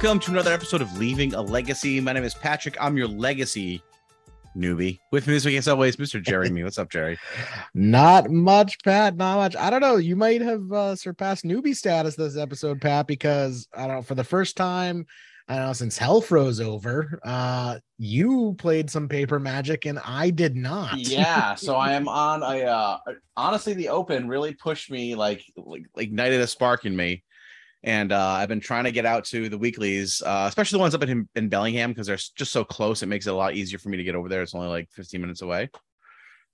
Welcome to another episode of Leaving a Legacy. My name is Patrick. I'm your legacy newbie. With me this week, as always, Mr. Jeremy. What's up, Jerry? Not much, Pat. Not much. I don't know. You might have uh, surpassed newbie status this episode, Pat, because I don't know. For the first time, I don't know since Hell froze over, uh, you played some paper magic and I did not. yeah, so I am on a uh honestly the open really pushed me like like ignited a spark in me. And uh, I've been trying to get out to the weeklies, uh, especially the ones up in, in Bellingham, because they're just so close. It makes it a lot easier for me to get over there. It's only like 15 minutes away.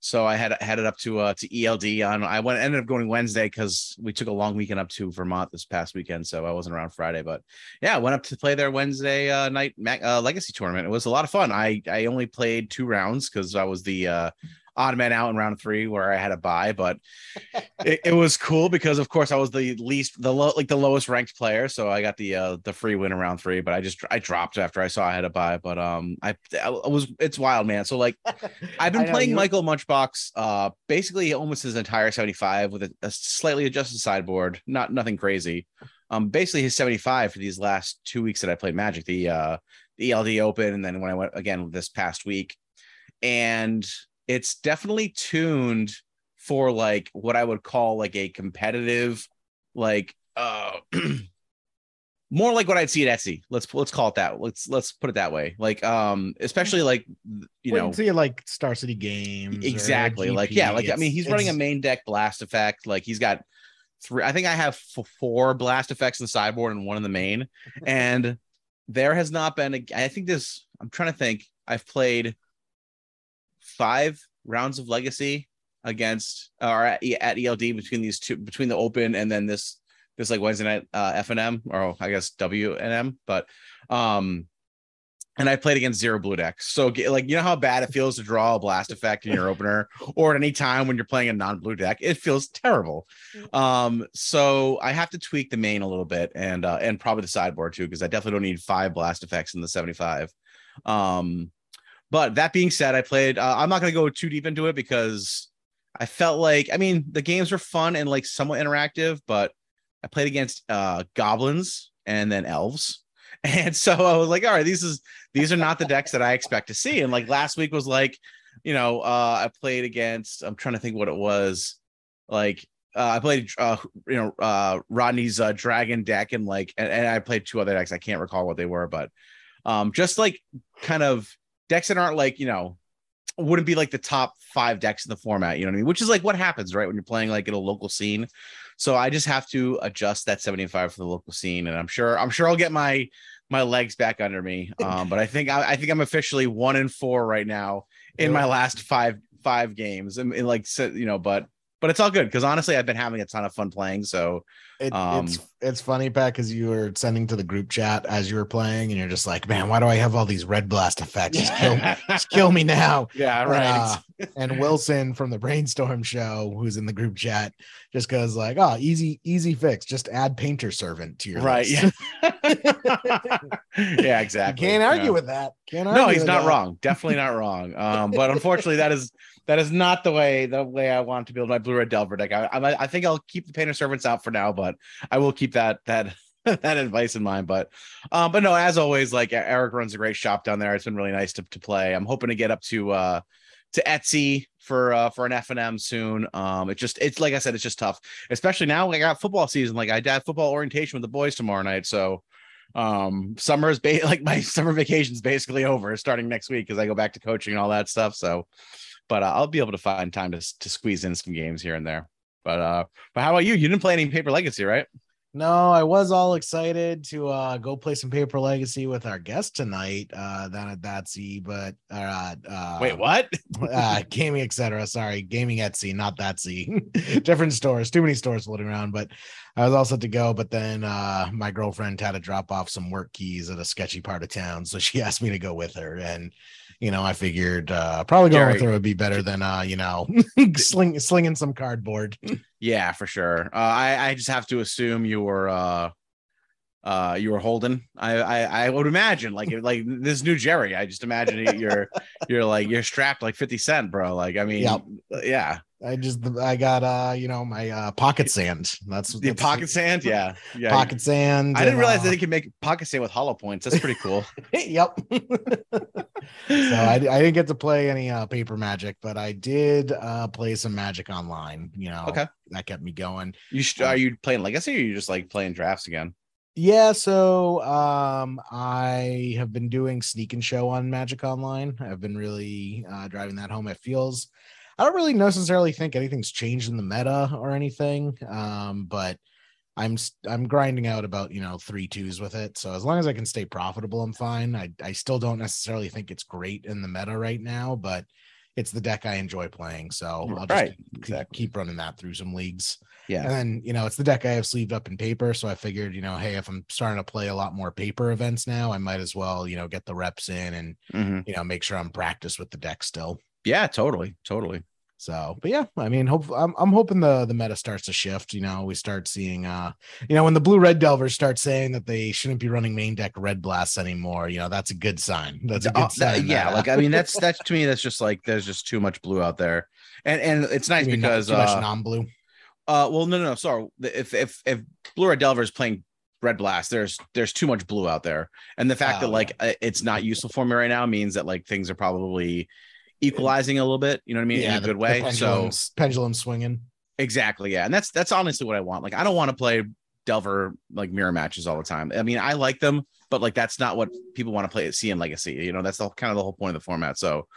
So I had headed up to uh, to ELD on. I went ended up going Wednesday because we took a long weekend up to Vermont this past weekend, so I wasn't around Friday. But yeah, went up to play their Wednesday uh, night uh, Legacy tournament. It was a lot of fun. I I only played two rounds because I was the uh, odd man out in round three where I had a buy, but it, it, was cool because of course I was the least the low like the lowest ranked player, so I got the uh the free win in round three. But I just I dropped after I saw I had a buy. But um I, I was it's wild man. So like I've been playing you. Michael Munchbox uh basically almost his entire 75 with a, a slightly adjusted sideboard, not nothing crazy. Um basically his 75 for these last two weeks that I played Magic, the uh the ELD Open, and then when I went again this past week. And it's definitely tuned for like what I would call like a competitive, like uh more like what I'd see at Etsy. Let's let's call it that. Let's let's put it that way. Like um, especially like you know, see like Star City Games. Exactly. Like yeah, like I mean, he's running a main deck blast effect. Like he's got three. I think I have four blast effects in the sideboard and one in the main. and there has not been. A, I think this. I'm trying to think. I've played five rounds of legacy against or at, at ELD between these two between the open and then this this like Wednesday night uh F and M or I guess W and M but um and I played against zero blue decks. So like you know how bad it feels to draw a blast effect in your opener or at any time when you're playing a non-blue deck, it feels terrible. Um so I have to tweak the main a little bit and uh and probably the sideboard too because I definitely don't need five blast effects in the 75. Um but that being said, I played. Uh, I'm not going to go too deep into it because I felt like, I mean, the games were fun and like somewhat interactive, but I played against uh, goblins and then elves. And so I was like, all right, these is these are not the decks that I expect to see. And like last week was like, you know, uh, I played against. I'm trying to think what it was. Like uh, I played, uh, you know, uh, Rodney's uh, dragon deck, and like, and, and I played two other decks. I can't recall what they were, but um, just like kind of decks that aren't like you know wouldn't be like the top five decks in the format, you know what I mean? Which is like what happens, right? When you're playing like in a local scene. So I just have to adjust that 75 for the local scene. And I'm sure, I'm sure I'll get my my legs back under me. Um, but I think I, I think I'm officially one in four right now in my last five five games. And, and like you know, but but it's all good because honestly, I've been having a ton of fun playing. So it, um, it's it's funny, Pat, because you were sending to the group chat as you were playing, and you're just like, man, why do I have all these red blast effects? Just kill, just kill me now. Yeah, right. Uh, and Wilson from the Brainstorm show, who's in the group chat, just goes like, oh, easy, easy fix. Just add Painter Servant to your right. List. Yeah. yeah, exactly. You can't argue yeah. with that. Can't no, he's not that. wrong. Definitely not wrong. Um, but unfortunately, that is that is not the way the way I want to build my blue red Delver deck. I, I, I think I'll keep the Painter Servants out for now, but I will keep that that that advice in mind. But um, but no, as always, like Eric runs a great shop down there. It's been really nice to, to play. I'm hoping to get up to uh to Etsy for uh for an F and M soon. Um, it just it's like I said, it's just tough, especially now. Like I got football season. Like I did football orientation with the boys tomorrow night, so um summer is ba- like my summer vacation's basically over starting next week because I go back to coaching and all that stuff. So but uh, I'll be able to find time to to squeeze in some games here and there. But uh, but how about you? You didn't play any Paper Legacy, right? No, I was all excited to uh, go play some Paper Legacy with our guest tonight, uh, down at Thatsy, but uh, uh, Wait, what? uh, gaming, etc. Sorry, gaming Etsy, not Thatsy. Different stores, too many stores floating around. But I was all set to go, but then uh, my girlfriend had to drop off some work keys at a sketchy part of town, so she asked me to go with her, and you know, I figured uh, probably going Jerry- with her would be better than uh, you know, sling slinging some cardboard. Yeah, for sure. Uh, I I just have to assume you were uh uh you were holding. I I, I would imagine like like this new Jerry. I just imagine you're you're like you're strapped like Fifty Cent, bro. Like I mean, Yep. yeah, I just I got uh, you know, my uh pocket sand. That's the that's- pocket sand. Yeah, yeah. pocket sand. I didn't and, realize uh, that they could make pocket sand with hollow points. That's pretty cool. yep. so I, I didn't get to play any uh, paper magic, but I did uh, play some magic online. You know, Okay. that kept me going. You should, are you playing legacy or are you just like playing drafts again? Yeah, so um, I have been doing sneak and show on Magic Online. I've been really uh, driving that home. It feels, I don't really necessarily think anything's changed in the meta or anything, um, but I'm I'm grinding out about you know three twos with it. So as long as I can stay profitable, I'm fine. I I still don't necessarily think it's great in the meta right now, but it's the deck I enjoy playing. So I'll just Right, keep- exactly. keep running that through some leagues. Yeah. And then, you know, it's the deck I have sleeved up in paper. So I figured, you know, hey, if I'm starting to play a lot more paper events now, I might as well, you know, get the reps in and, Mhm. you know, make sure I'm practiced with the deck still. Yeah, totally, totally. So, but yeah, I mean, hope I'm, I'm hoping the the meta starts to shift. You know, we start seeing, uh, you know, when the blue red delvers start saying that they shouldn't be running main deck red blasts anymore. You know, that's a good sign. That's a good Uh, sign. yeah, that, uh, like I mean, that's that's to me, that's just like there's just too much blue out there, and and it's nice because uh, non-blue. uh, well, no, no, no, sorry, if if if Blue Red Delver is playing Red Blast, there's there's too much blue out there, and the fact Oh, that like uh, it's not useful for me right now means that like things are probably equalizing a little bit. You know what I mean? in a the- good way. so pendulum swinging. Exactly. Yeah. And that's that's honestly what I want. Like I don't want to play Delver like mirror matches all the time. I mean, I like them, but like that's not what people want to play at C and Legacy. You know, that's the kind of the whole point of the format. So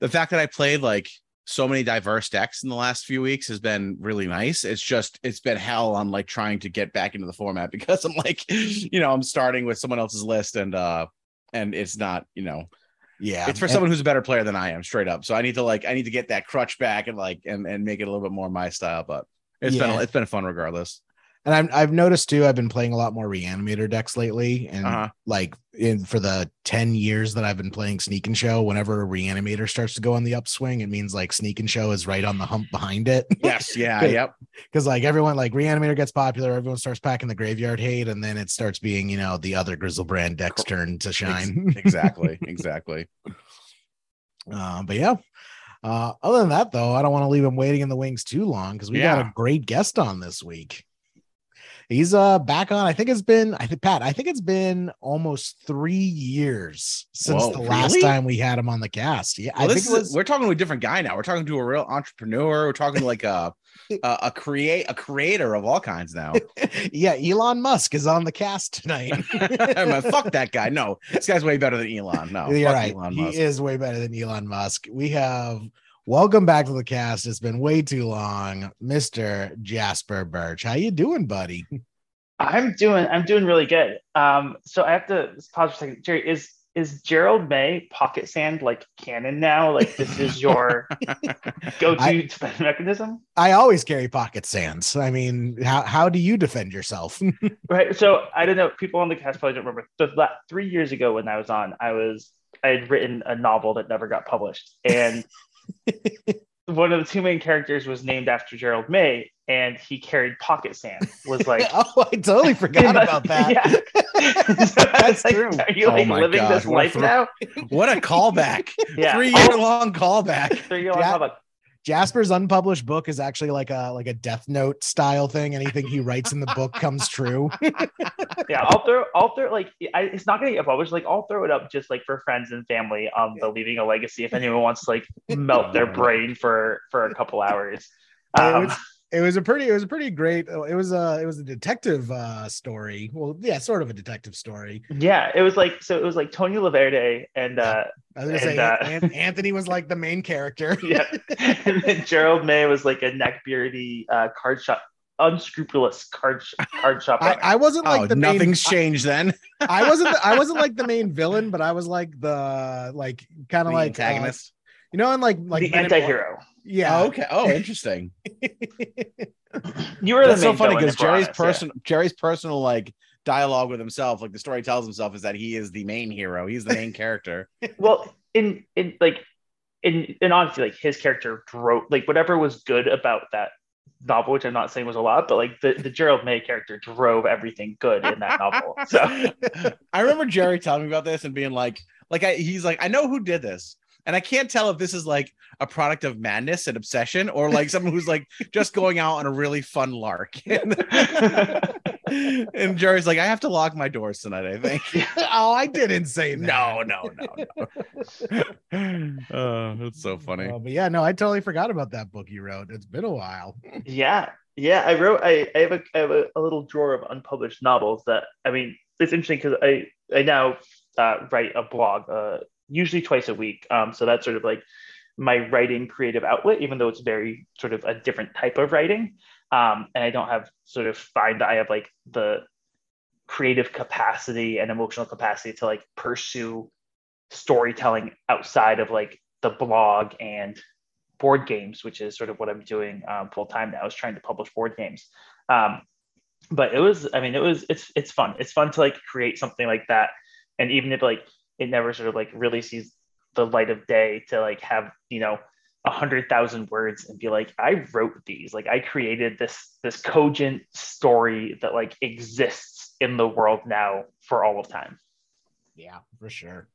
the fact that I played like so many diverse decks in the last few weeks has been really nice. It's just it's been hell on like trying to get back into the format because I'm like, you know, I'm starting with someone else's list and uh and it's not, you know, Yeah. it's for and- someone who's a better player than I am, straight up. So I need to like I need to get that crutch back and like and, and make it a little bit more my style. But it's Yeah. been it's been fun regardless. And I've, I've noticed too, I've been playing a lot more reanimator decks lately. And Uh-huh. like in for the 10 years that I've been playing Sneak and Show, whenever a reanimator starts to go on the upswing, it means like Sneak and Show is right on the hump behind it. Yes, yeah, yep. Because like everyone, like reanimator gets popular, everyone starts packing the graveyard hate, and then it starts being, you know, the other Griselbrand deck's turn to shine. Exactly, exactly. Uh, but yeah. Uh, other than that, though, I don't want to leave him waiting in the wings too long because we got a great guest on this week. He's uh back on. I think it's been I think Pat. I think it's been almost three years since Whoa, the last really? time we had him on the cast. Yeah, Well, I think was. we're talking to a different guy now. We're talking to a real entrepreneur. We're talking to like a a, a create a creator of all kinds now. yeah, Elon Musk is on the cast tonight. Man, fuck that guy. No, this guy's way better than Elon. No, You're right. Elon he is way better than Elon Musk. We have welcome back to the cast. It's been way too long, Mister Jasper Burch. How you doing, buddy? I'm doing I'm doing really good. Um, so I have to pause for a second. Jerry, is is Gerald May pocket sand like canon now? Like this is your go-to I- defense mechanism? I always carry pocket sands. I mean, how how do you defend yourself? Right. So I don't know. People on the cast probably don't remember. But three years ago when I was on, I was I had written a novel that never got published, and one of the two main characters was named after Gerald May, and he carried pocket sand. Was like oh, I totally forgot about that. Yeah. So That's like, true. Are you Oh like living gosh, this what life throw- now? what a callback! Yeah. Three year long callback. Three year long Yeah. public. Jasper's unpublished book is actually like a like a Death Note style thing. Anything he writes in the book comes true. Yeah, I'll throw, I'll throw like I, it's not gonna get published. Like I'll throw it up just like for friends and family on the Leaving a Legacy if anyone wants to like melt their brain for for a couple hours. Um, was, it was a pretty it was a pretty great it was a it was a detective uh story. Well, yeah, sort of a detective story. yeah, it was like so. It was like Tony Laverde and uh, I was gonna And, say uh, An- Anthony was like the main character. yeah, and then Gerald May was like a neckbeardy uh, card shop unscrupulous card sh- card shop. I. I wasn't like oh, the main, nothing's changed then. I wasn't the, I wasn't like the main villain, but I was like the like kind of like uh, antagonist. You know, and like like the Men anti-hero. Yeah. Oh, okay. Oh, interesting. You were That's the so funny because Jerry's Piranhas, yeah. personal Jerry's personal like dialogue with himself, like the story tells himself, is that he is the main hero. He's the main character. well in in like in in honesty like his character drove like whatever was good about that novel which i'm not saying was a lot but like the, the gerald may character drove everything good in that novel so I remember Jerry telling me about this and being like, like I, he's like, I know who did this. And I can't tell if this is like a product of madness and obsession or like someone who's like just going out on a really fun lark. And, and Jerry's like, I have to lock my doors tonight, I think. oh, I didn't say that. No, no, no, no. oh, that's so funny. Uh, but yeah, no, I totally forgot about that book you wrote. It's been a while. yeah yeah i wrote i, I have, a, I have a, a little drawer of unpublished novels that i mean it's interesting because i i now uh, write a blog uh, usually twice a week um, so that's sort of like my writing creative outlet even though it's very sort of a different type of writing um, and i don't have sort of find that i have like the creative capacity and emotional capacity to like pursue storytelling outside of like the blog and board games, which is sort of what I'm doing um, full time now, is trying to publish board games. Um, but it was, I mean, it was, it's, it's fun. It's fun to like create something like that. And even if like it never sort of like really sees the light of day to like have, you know, a hundred thousand words and be like, I wrote these, like I created this, this cogent story that like exists in the world now for all of time. Yeah, for sure.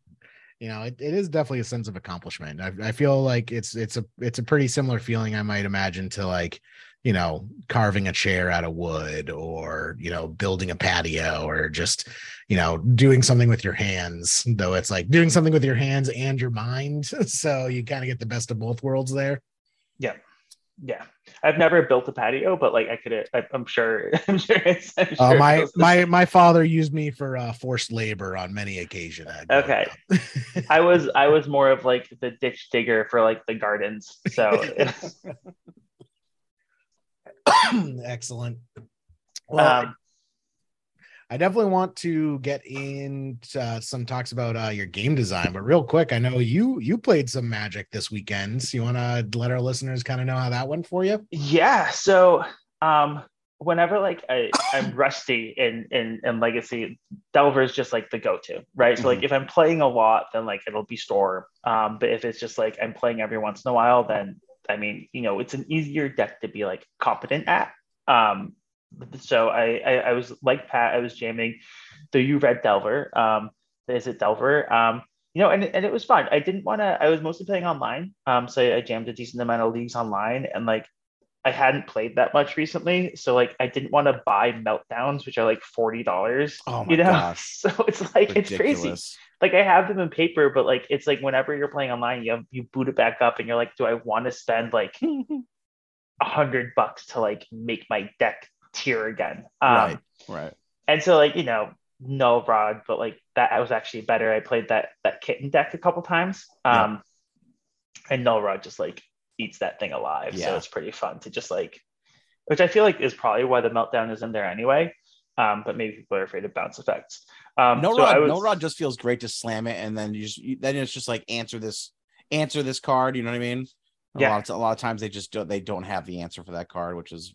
You know, it, it is definitely a sense of accomplishment. I, I feel like it's it's a it's a pretty similar feeling I might imagine to like, you know, carving a chair out of wood or, you know, building a patio or just, you know, doing something with your hands, though it's like doing something with your hands and your mind. So you kind of get the best of both worlds there. Yeah. Yeah. I've never built a patio, but like I could, I'm sure, I'm sure it's, I'm Uh, my my my father used me for uh, forced labor on many occasions. Okay. I was, I was more of like the ditch digger for like the gardens. So it's, Excellent. Well, um, I definitely want to get in uh, some talks about uh, your game design, but real quick, I know you you played some Magic this weekend. So you want to let our listeners kind of know how that went for you? yeah. So, um, whenever like I, I'm rusty in, in, in legacy, Delver is just like the go-to, right? So like if I'm playing a lot, then like it'll be Storm. Um, but if it's just like I'm playing every once in a while, then I mean, you know, it's an easier deck to be like competent at. Um, so I, I, I was like Pat, I was jamming the U Red Delver. Um, is it Delver? Um, you know, and, and it was fun. I didn't want to, I was mostly playing online. Um, so I jammed a decent amount of leagues online and like I hadn't played that much recently. So like I didn't want to buy meltdowns, which are like $40. Oh my you know? gosh. So it's like it's crazy Ridiculous. Like I have them in paper, but like it's like whenever you're playing online, you have you boot it back up and you're like, do I want to spend like a hundred bucks to like make my deck tier again? Um, Right. Right. And so like you know, Null Rod, but like that I was actually better. I played that that kitten deck a couple times, um, and Null Rod just like eats that thing alive. Yeah. So it's pretty fun to just like, which I feel like is probably why the meltdown is in there anyway. Um, but maybe people are afraid of bounce effects. Um, no so rod, was- Null Rod just feels great to slam it, and then you just you, then it's just like answer this, answer this card. You know what I mean? A Yeah. lot of, a lot of times they just don't they don't have the answer for that card, which is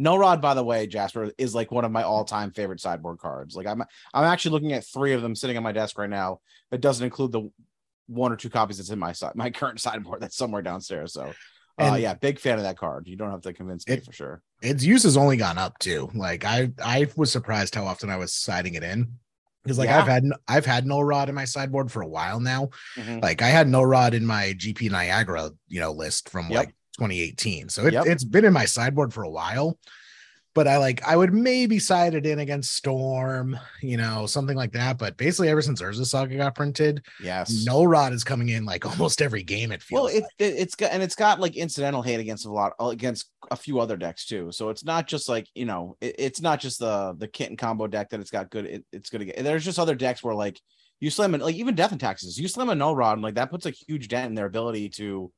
Null Rod. By the way, Jasper is like one of my all time favorite sideboard cards. Like I'm I'm actually looking at three of them sitting on my desk right now. It doesn't include the one or two copies that's in my side my current sideboard that's somewhere downstairs. So. Uh, yeah, big fan of that card. You don't have to convince me It- for sure. Its use has only gone up too. Like I I was surprised how often I was siding it in. Because like Yeah. I've had I've had Null Rod in my sideboard for a while now. Mhm. Like I had Null Rod in my GP Niagara, you know, list from Yep. like 2018. So it, Yep. it's been in my sideboard for a while. But I like I would maybe side it in against Storm, you know, something like that. But basically, ever since Urza Saga got printed, Yes. Null Rod is coming in like almost every game. It feels Well, it, like. it it's got and it's got like incidental hate against a lot against a few other decks too. So it's not just like you know it, it's not just the the kitten combo deck that it's got good. It, it's good. Against. There's just other decks where like you slam it like even death and taxes. You slam a Null Rod and like that puts a huge dent in their ability to uh,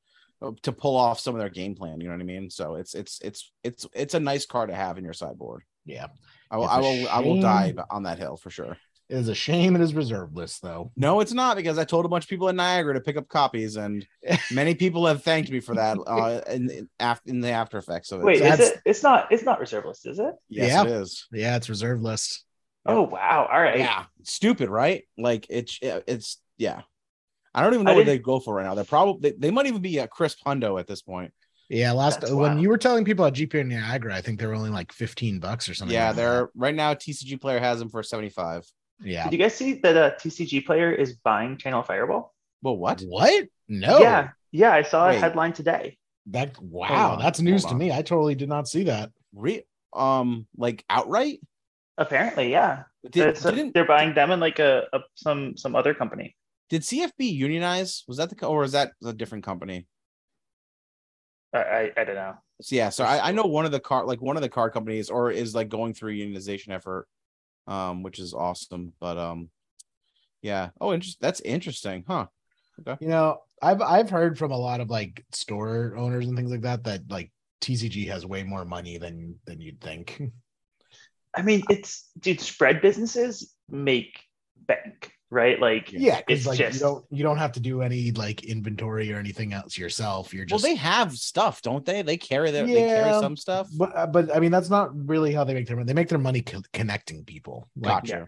to pull off some of their game plan. You know what I mean? So it's it's it's it's it's a nice card to have in your sideboard. Yeah, I will It's I a will I will shame. die on that hill for sure. it is a shame it is reserved list though. No, it's not because I told a bunch of people in Niagara to pick up copies, and many people have thanked me for that uh, in, in, in the after effects of it. Wait, So is it? It's not. It's not reserve list, is it? yes, Yeah. it is. Yeah, it's reserved list. Yep. Oh wow! All right. Yeah, stupid, right? Like it's it's yeah. I don't even know I what didn't- they go for right now. They're probably they, they might even be a crisp hundo at this point. Yeah, last That's when wild. you were telling people at GP Niagara, I think they were only like 15 bucks or something. yeah, like they're right now. TCG player has them for seventy five. yeah. Did you guys see that a TCG player is buying Channel Fireball? Well, what? What? No. Yeah, yeah. I saw Wait. a headline today. That wow, that's news to me. I totally did not see that. Re- um, like outright? Apparently, yeah. Did, It's- uh, didn't they're buying them and like a, a some some other company. Did CFB unionize? Was that the co- or was that a different company? I I, I don't know. So, yeah, so I, I know one of the car like one of the car companies or is like going through a unionization effort, um, which is awesome. But um, yeah. Oh, interest. That's interesting, huh? Okay. You know, I've I've heard from a lot of like store owners and things like that that like TCG has way more money than than you'd think. I mean, it's dude. Spread businesses make bank, right? Like, yeah, it's like you just don't you don't have to do any like inventory or anything else yourself. You're just Well, they have stuff, don't they? They carry their they carry some stuff. but uh, but I mean that's not really how they make their money. They make their money co- connecting people. Like, Gotcha.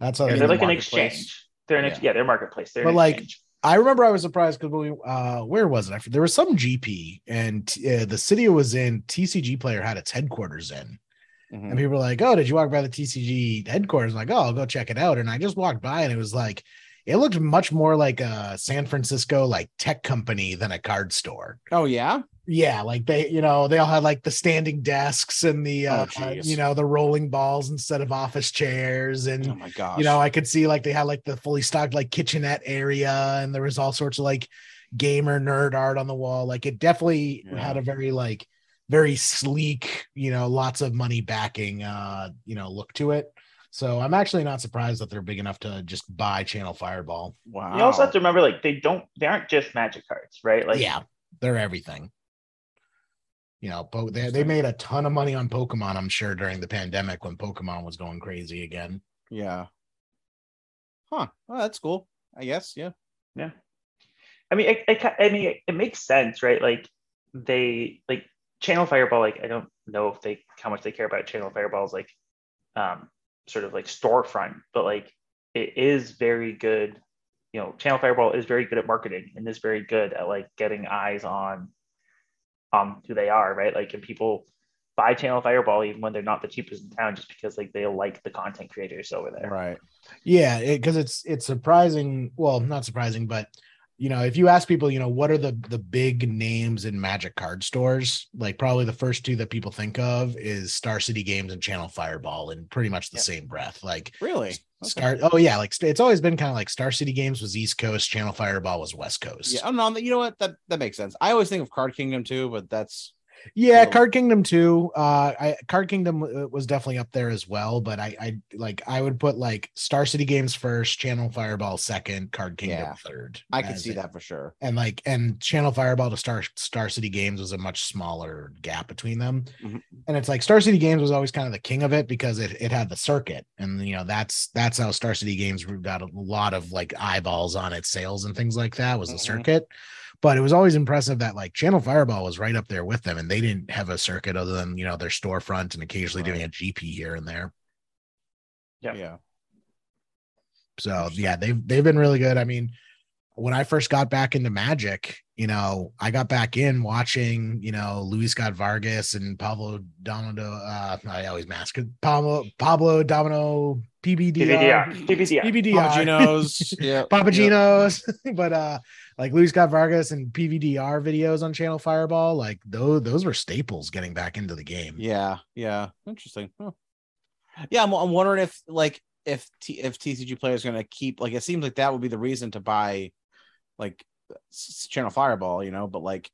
That's how Yeah, they they're like an exchange. They're an ex- Yeah. yeah. they're marketplace. They're But, like, exchange. I remember I was surprised because we uh where was it? I forget- There was some GP and uh, the city it was in. TCG player had its headquarters in, Mhm. and people were like, "Oh, did you walk by the TCG headquarters?" I'm like, "Oh, I'll go check it out." And I just walked by, and it was like, it looked much more like a San Francisco like tech company than a card store. Oh yeah. Yeah, like they, you know, they all had like the standing desks and the, Oh, uh, you know, the rolling balls instead of office chairs, and Oh my gosh. you know i could see like they had like the fully stocked like kitchenette area and there was all sorts of like gamer nerd art on the wall like it definitely Yeah. had a very like very sleek you know lots of money backing uh you know look to it so i'm actually not surprised that they're big enough to just buy channel fireball wow. You also have to remember, like, they don't, they aren't just magic cards, right? Like, yeah they're everything you know po- they, they made a ton of money on pokemon i'm sure during the pandemic when pokemon was going crazy again Yeah. Huh. Well, that's cool. I guess. Yeah. Yeah. I mean, it, it, I mean, it, it makes sense, right? Like, they like Channel Fireball. Like, I don't know if they how much they care about Channel Fireball's like, um, sort of like storefront, but like, it is very good. You know, Channel Fireball is very good at marketing and is very good at like getting eyes on, um, who they are, right? Like, and people buy Channel Fireball even when they're not the cheapest in town, just because like they like the content creators over there. Right. Yeah, because it's it's surprising. Well, not surprising, but you know, if you ask people, you know, what are the the big names in Magic card stores? Like probably the first two that people think of is Star City Games and Channel Fireball, in pretty much the Yeah. same breath. Like Really. Okay. Star. Oh yeah, like it's always been kind of like Star City Games was East Coast, Channel Fireball was West Coast. Yeah. Oh no. You know what? That that makes sense. I always think of Card Kingdom too, but that's Yeah, Little- Card Kingdom too. Uh, I Card Kingdom uh, was definitely up there as well, but I, I like I would put like Star City Games first, Channel Fireball second, Card Kingdom Yeah. third. I can see it- that for sure. And like and Channel Fireball to Star Star City Games was a much smaller gap between them. Mhm. And it's like Star City Games was always kind of the king of it because it, it had the circuit, and you know that's that's how Star City Games got a lot of like eyeballs on its sales and things like that was the Mhm. circuit but it was always impressive that like Channel Fireball was right up there with them, and they didn't have a circuit other than you know their storefront and occasionally doing a GP here and there. Yeah. Yeah. So yeah, they've they've been really good. I mean, when I first got back into Magic, you know, I got back in watching, you know, Luis Scott Vargas and Pablo Domino. Uh, I always mask it. Pablo Pablo Domino PVDR. PVDR. PVDR. PVDR. Papagenos. yeah. Papagenos, but uh like Luis Scott Vargas and PVDR videos on Channel Fireball, like those those were staples getting back into the game. Yeah, yeah, interesting. Huh. Yeah, I'm, I'm wondering if like if T, if TCG players going to keep like it seems like that would be the reason to buy like Channel Fireball, you know. But like,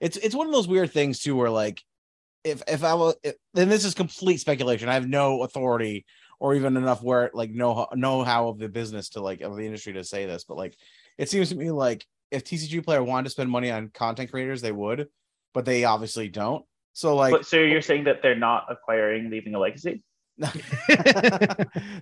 it's it's one of those weird things too, where like if if I will, then this is complete speculation. I have no authority or even enough where like know know how of the business to like of the industry to say this, but like it seems to me like if TCG player wanted to spend money on content creators, they would, but they obviously don't. So like, but, so you're saying that they're not acquiring, leaving a legacy?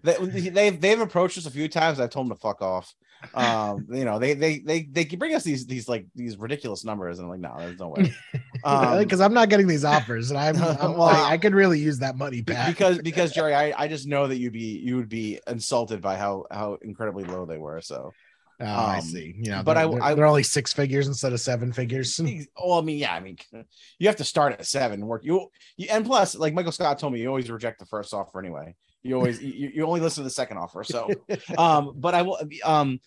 they, they've they've approached us a few times. I've told them to fuck off. Um, you know, they they they they can bring us these these like these ridiculous numbers, and I'm like, no, there's no way. Because um, I'm not getting these offers, and I'm, I'm well, like, I could really use that money back. Because because Jerry, I, I just know that you'd be you would be insulted by how how incredibly low they were. So Oh, um, I see. Yeah, but I, they're, I, they're only six figures instead of seven figures. Well, I mean, yeah, I mean, you have to start at seven. Work you, you and plus, like Michael Scott told me, you always reject the first offer anyway. You always you, you only listen to the second offer. So, um, but I will um.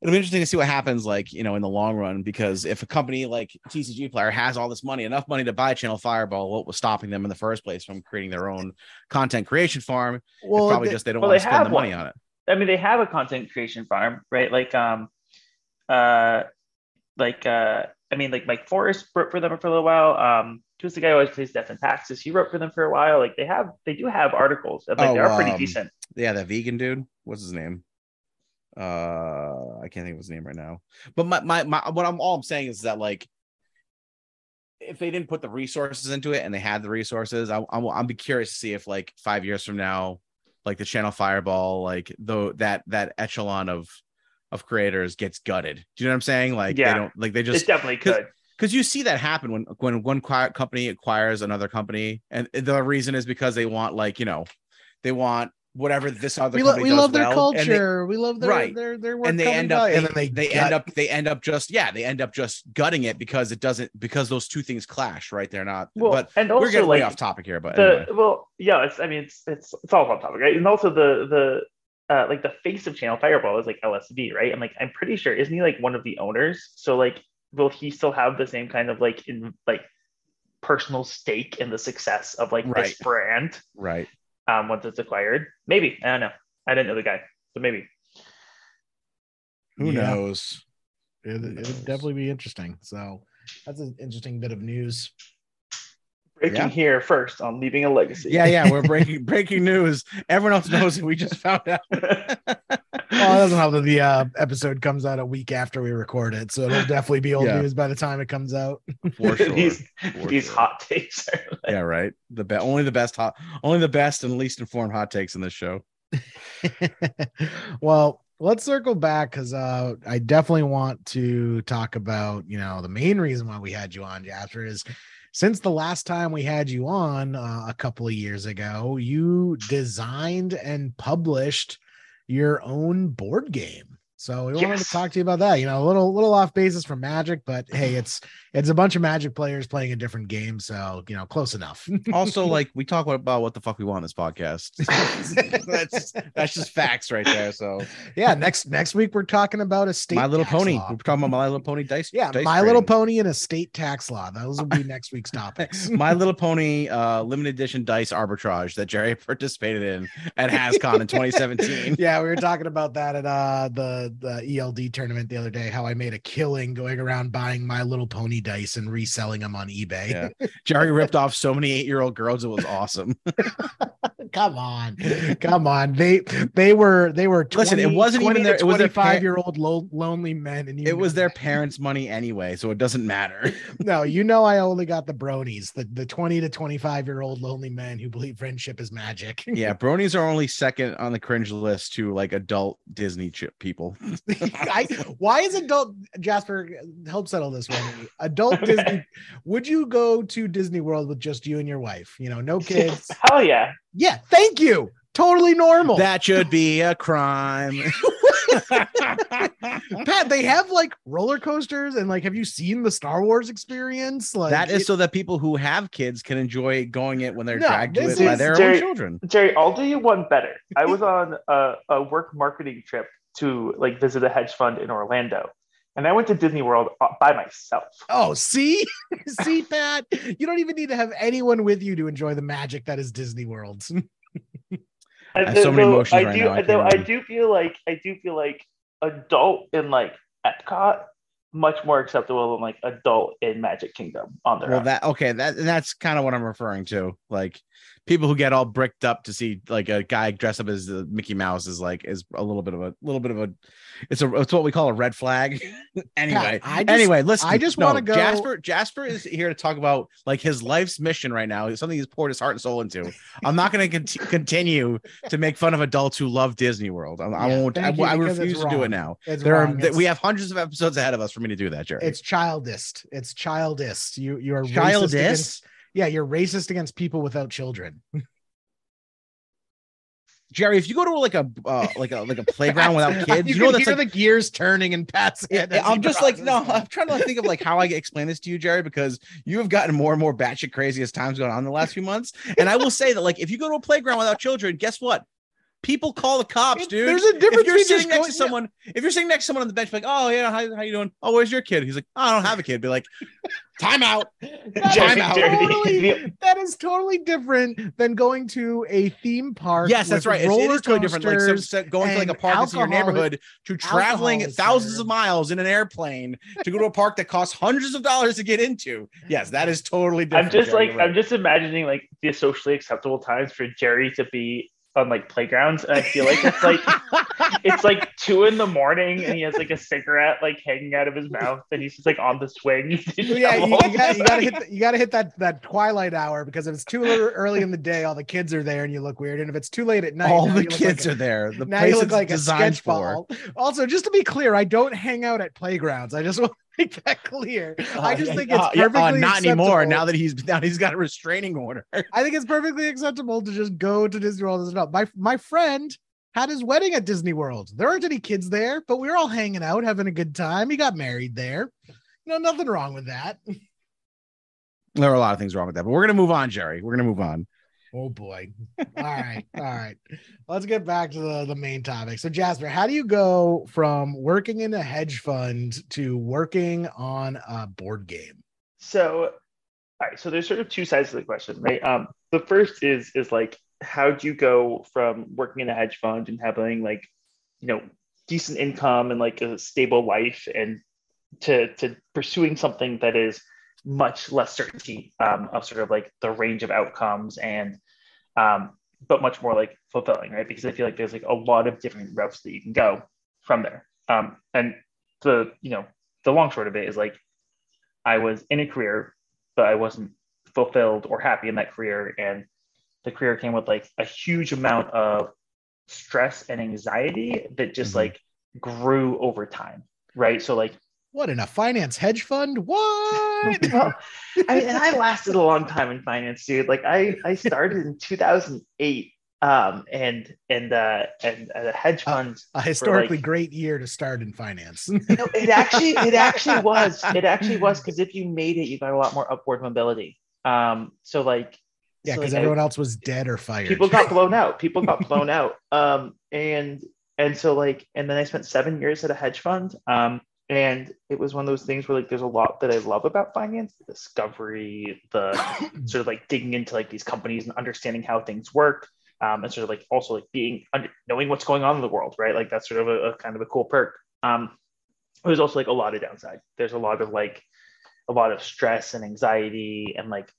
It'll be interesting to see what happens, like you know, in the long run, because if a company like TCG Player has all this money, enough money to buy Channel Fireball, what was stopping them in the first place from creating their own content creation farm? Well, it's probably they, just they don't well, want to spend the money on it. I mean, they have a content creation farm, right? Like, um, uh, like, uh, I mean, like Mike Forrest wrote for them for a little while. Um, who's the guy who always plays Death and Taxes? He wrote for them for a while. Like, they have, they do have articles. Like, oh, they are pretty um, decent. Yeah, that vegan dude. What's his name? Uh, I can't think of his name right now. But my, my, my, what I'm all I'm saying is that like, if they didn't put the resources into it and they had the resources, I, I'm, I'm be curious to see if like five years from now like the channel fireball like though that that echelon of of creators gets gutted. Do you know what i'm saying? Like yeah. they don't like they just it definitely could. because you see that happen when when one company acquires another company and the reason is because they want like you know they want whatever this other we, lo- we love their culture they, we love their right. their, their work and they end up they, and then they, they end up they end up just yeah they end up just gutting it because it doesn't because those two things clash right? They're not well, but and also, we're getting like, way off topic here but the, anyway. well yeah it's i mean it's it's it's all on topic right? And also the the uh, like the face of channel fireball is like lsv right? I'm like i'm pretty sure isn't he like one of the owners? So like will he still have the same kind of like in like personal stake in the success of like right. this brand? Right um, once it's acquired. Maybe I don't know. I didn't know the guy, so maybe. Who yeah. knows? It, would definitely be interesting. So that's an interesting bit of news. Breaking yeah. here first on leaving a legacy. Yeah, yeah, we're breaking breaking news. Everyone else knows it. We just found out. well, it doesn't help that the uh, episode comes out a week after we record it, so it'll definitely be old yeah. news by the time it comes out. For sure. these For these sure. hot takes are like... yeah, right. The best, only the best hot, only the best and least informed hot takes in this show. well, let's circle back because uh, I definitely want to talk about you know the main reason why we had you on Jasper is since the last time we had you on uh, a couple of years ago, you designed and published your own board game. So we yes. wanted to talk to you about that. You know, a little little off basis from Magic, but hey, it's it's a bunch of Magic players playing a different game, so you know, close enough. also, like we talk about what the fuck we want in this podcast. that's that's just facts right there. So yeah, next next week we're talking about a state My Little Pony. Law. We're talking about My Little Pony dice. Yeah, dice My trading. Little Pony and a state tax law. Those will be next week's topics. My Little Pony uh limited edition dice arbitrage that Jerry participated in at HasCon in 2017. Yeah, we were talking about that at uh the the ELD tournament the other day. How I made a killing going around buying My Little Pony dice and reselling them on eBay. Yeah. Jerry ripped off so many eight year old girls. It was awesome. come on, come on. They they were they were 20, listen. It wasn't even their it was their five year old lo- lonely men, and it was their parents' money anyway, so it doesn't matter. no, you know I only got the bronies, the the twenty to twenty five year old lonely men who believe friendship is magic. yeah, bronies are only second on the cringe list to like adult Disney chip people. I, why is adult Jasper help settle this one? Adult Disney. Would you go to Disney World with just you and your wife? You know, no kids. Hell yeah. Yeah. Thank you. Totally normal. That should be a crime. Pat, they have like roller coasters and like, have you seen the Star Wars experience? Like that is it, so that people who have kids can enjoy going it when they're no, dragged to it by their Jerry, own children. Jerry, I'll do you one better. I was on a, a work marketing trip to like visit a hedge fund in Orlando. And I went to Disney World uh, by myself. Oh, see, see, Pat, you don't even need to have anyone with you to enjoy the magic that is Disney World. I have so many emotions I right do, now. I, though I do feel like I do feel like adult in like Epcot much more acceptable than like adult in Magic Kingdom on their well, own. that okay, that that's kind of what I'm referring to. Like people who get all bricked up to see like a guy dressed up as uh, Mickey Mouse is like is a little bit of a little bit of a it's a it's what we call a red flag. anyway, I just- anyway, listen. I just no, wanna go- Jasper. Jasper is here to talk about like his life's mission right now. It's something he's poured his heart and soul into. I'm not going to cont- continue to make fun of adults who love Disney World. I, I won't. I, I refuse to do it now. It's There are wrong. th- we have hundreds of episodes ahead of us for me to do that, Jerry. It's childist. It's childist. You you are childish. Yeah, you're racist against people without children. Jerry, if you go to like a uh, like a like a playground without kids, you, know that's hear like the gears turning and Pat's head. as I'm just like, no. I'm trying to like, think of like how I explain this to you, Jerry, because you have gotten more and more batshit crazy as time's going on in the last few months. And I will say that, like, if you go to a playground without children, guess what? People call the cops, dude. There's a difference if you're sitting just next going- to someone, if you're sitting next to someone on the bench, like, oh yeah, how, how you doing? Oh, where's your kid? He's like, oh, I don't have a kid. Be like, time out. That Time out. totally- that is totally different than going to a theme park. Yes, that's right. It's, it totally different. Like so, going to like a park that's in your neighborhood to traveling thousands served. of miles in an airplane to go to a park that costs hundreds of dollars to get into. Yes, that is totally different. I'm just Jerry, like right. I'm just imagining like the socially acceptable times for Jerry to be on like playgrounds, and I feel like it's like it's like two in the morning, and he has like a cigarette like hanging out of his mouth, and he's just like on the swing. yeah, you, you got you got to hit the, you got to hit that that twilight hour because if it's too early in the day, all the kids are there and you look weird, and if it's too late at night, all the kids like are there. The now place you look like a designed sketch for. ball. Also, just to be clear, I don't hang out at playgrounds. I just want to make that clear. I just Uh, think uh, it's yeah, uh, perfectly not anymore. acceptable. Now that he's now he's got a restraining order. I think it's perfectly acceptable to just go to Disney World as well. My my friend had his wedding at Disney World. There aren't any kids there, but we were all hanging out, having a good time. He got married there. You know, nothing wrong with that. There are a lot of things wrong with that, but we're gonna move on, Jerry. We're gonna move on. Oh boy. All right. All right. Let's get back to the, the main topic. So Jasper, how do you go from working in a hedge fund to working on a board game? So, all right. So there's sort of two sides to the question, right? Um, the first is is like how do you go from working in a hedge fund and having like, you know, decent income and like a stable life and to to pursuing something that is much less certainty um, of sort of like the range of outcomes and um, but much more like fulfilling, right? Because I feel like there's like a lot of different routes that you can go from there. Um, and the you know the long short of it is like I was in a career, but I wasn't fulfilled or happy in that career. And the career came with like a huge amount of stress and anxiety that just Mhm. like grew over time. Right. So like What in a finance hedge fund? What? well, I, and I lasted a long time in finance, dude. Like I, I started in 2008, um, and and uh, and at a hedge Uh, fund. a historically like- great year to start in finance. You know, it actually, it actually was. It actually was because if you made it, you got a lot more upward mobility. Um, so like, yeah, so, because like, I- everyone else was dead or fired. people got blown out. People got blown out. Um, and and so like, and then I spent seven years at a hedge fund. Um, and it was one of those things where like there's a lot that I love about finance, the discovery, the sort of like digging into like these companies and understanding how things work. Um, and sort of like also like being under, knowing what's going on in the world, right? Like that's sort of a, a kind of a cool perk. Um, there's also like a lot of downside. There's a lot of like a lot of stress and anxiety and like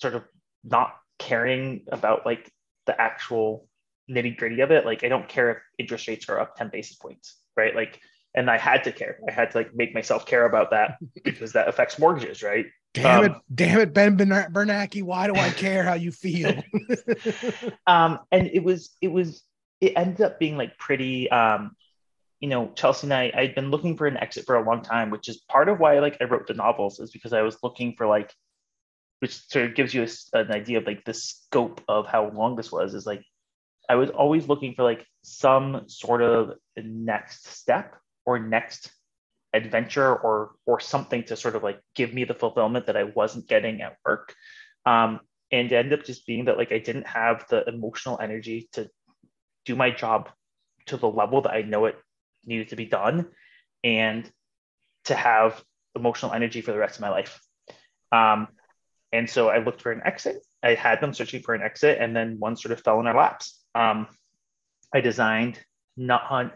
sort of not caring about like the actual nitty gritty of it. Like I don't care if interest rates are up 10 basis points, right? Like, and I had to care. I had to like make myself care about that because that affects mortgages, right? damn it, um, damn it, Ben Bern- Bernanke. Why do I care how you feel? Um, and it was, it was, it ended up being like pretty, um, you know, Chelsea and I, I'd been looking for an exit for a long time, which is part of why like I wrote the novels is because I was looking for like, which sort of gives you a an idea of like the scope of how long this was is like, I was always looking for like some sort of next step or next adventure or or something to sort of like give me the fulfillment that I wasn't getting at work. Um, and end up just being that like I didn't have the emotional energy to do my job to the level that I know it needed to be done and to have emotional energy for the rest of my life. Um, and so I looked for an exit. I had them searching for an exit, and then one sort of fell in our laps. Um, I designed Nut Hunt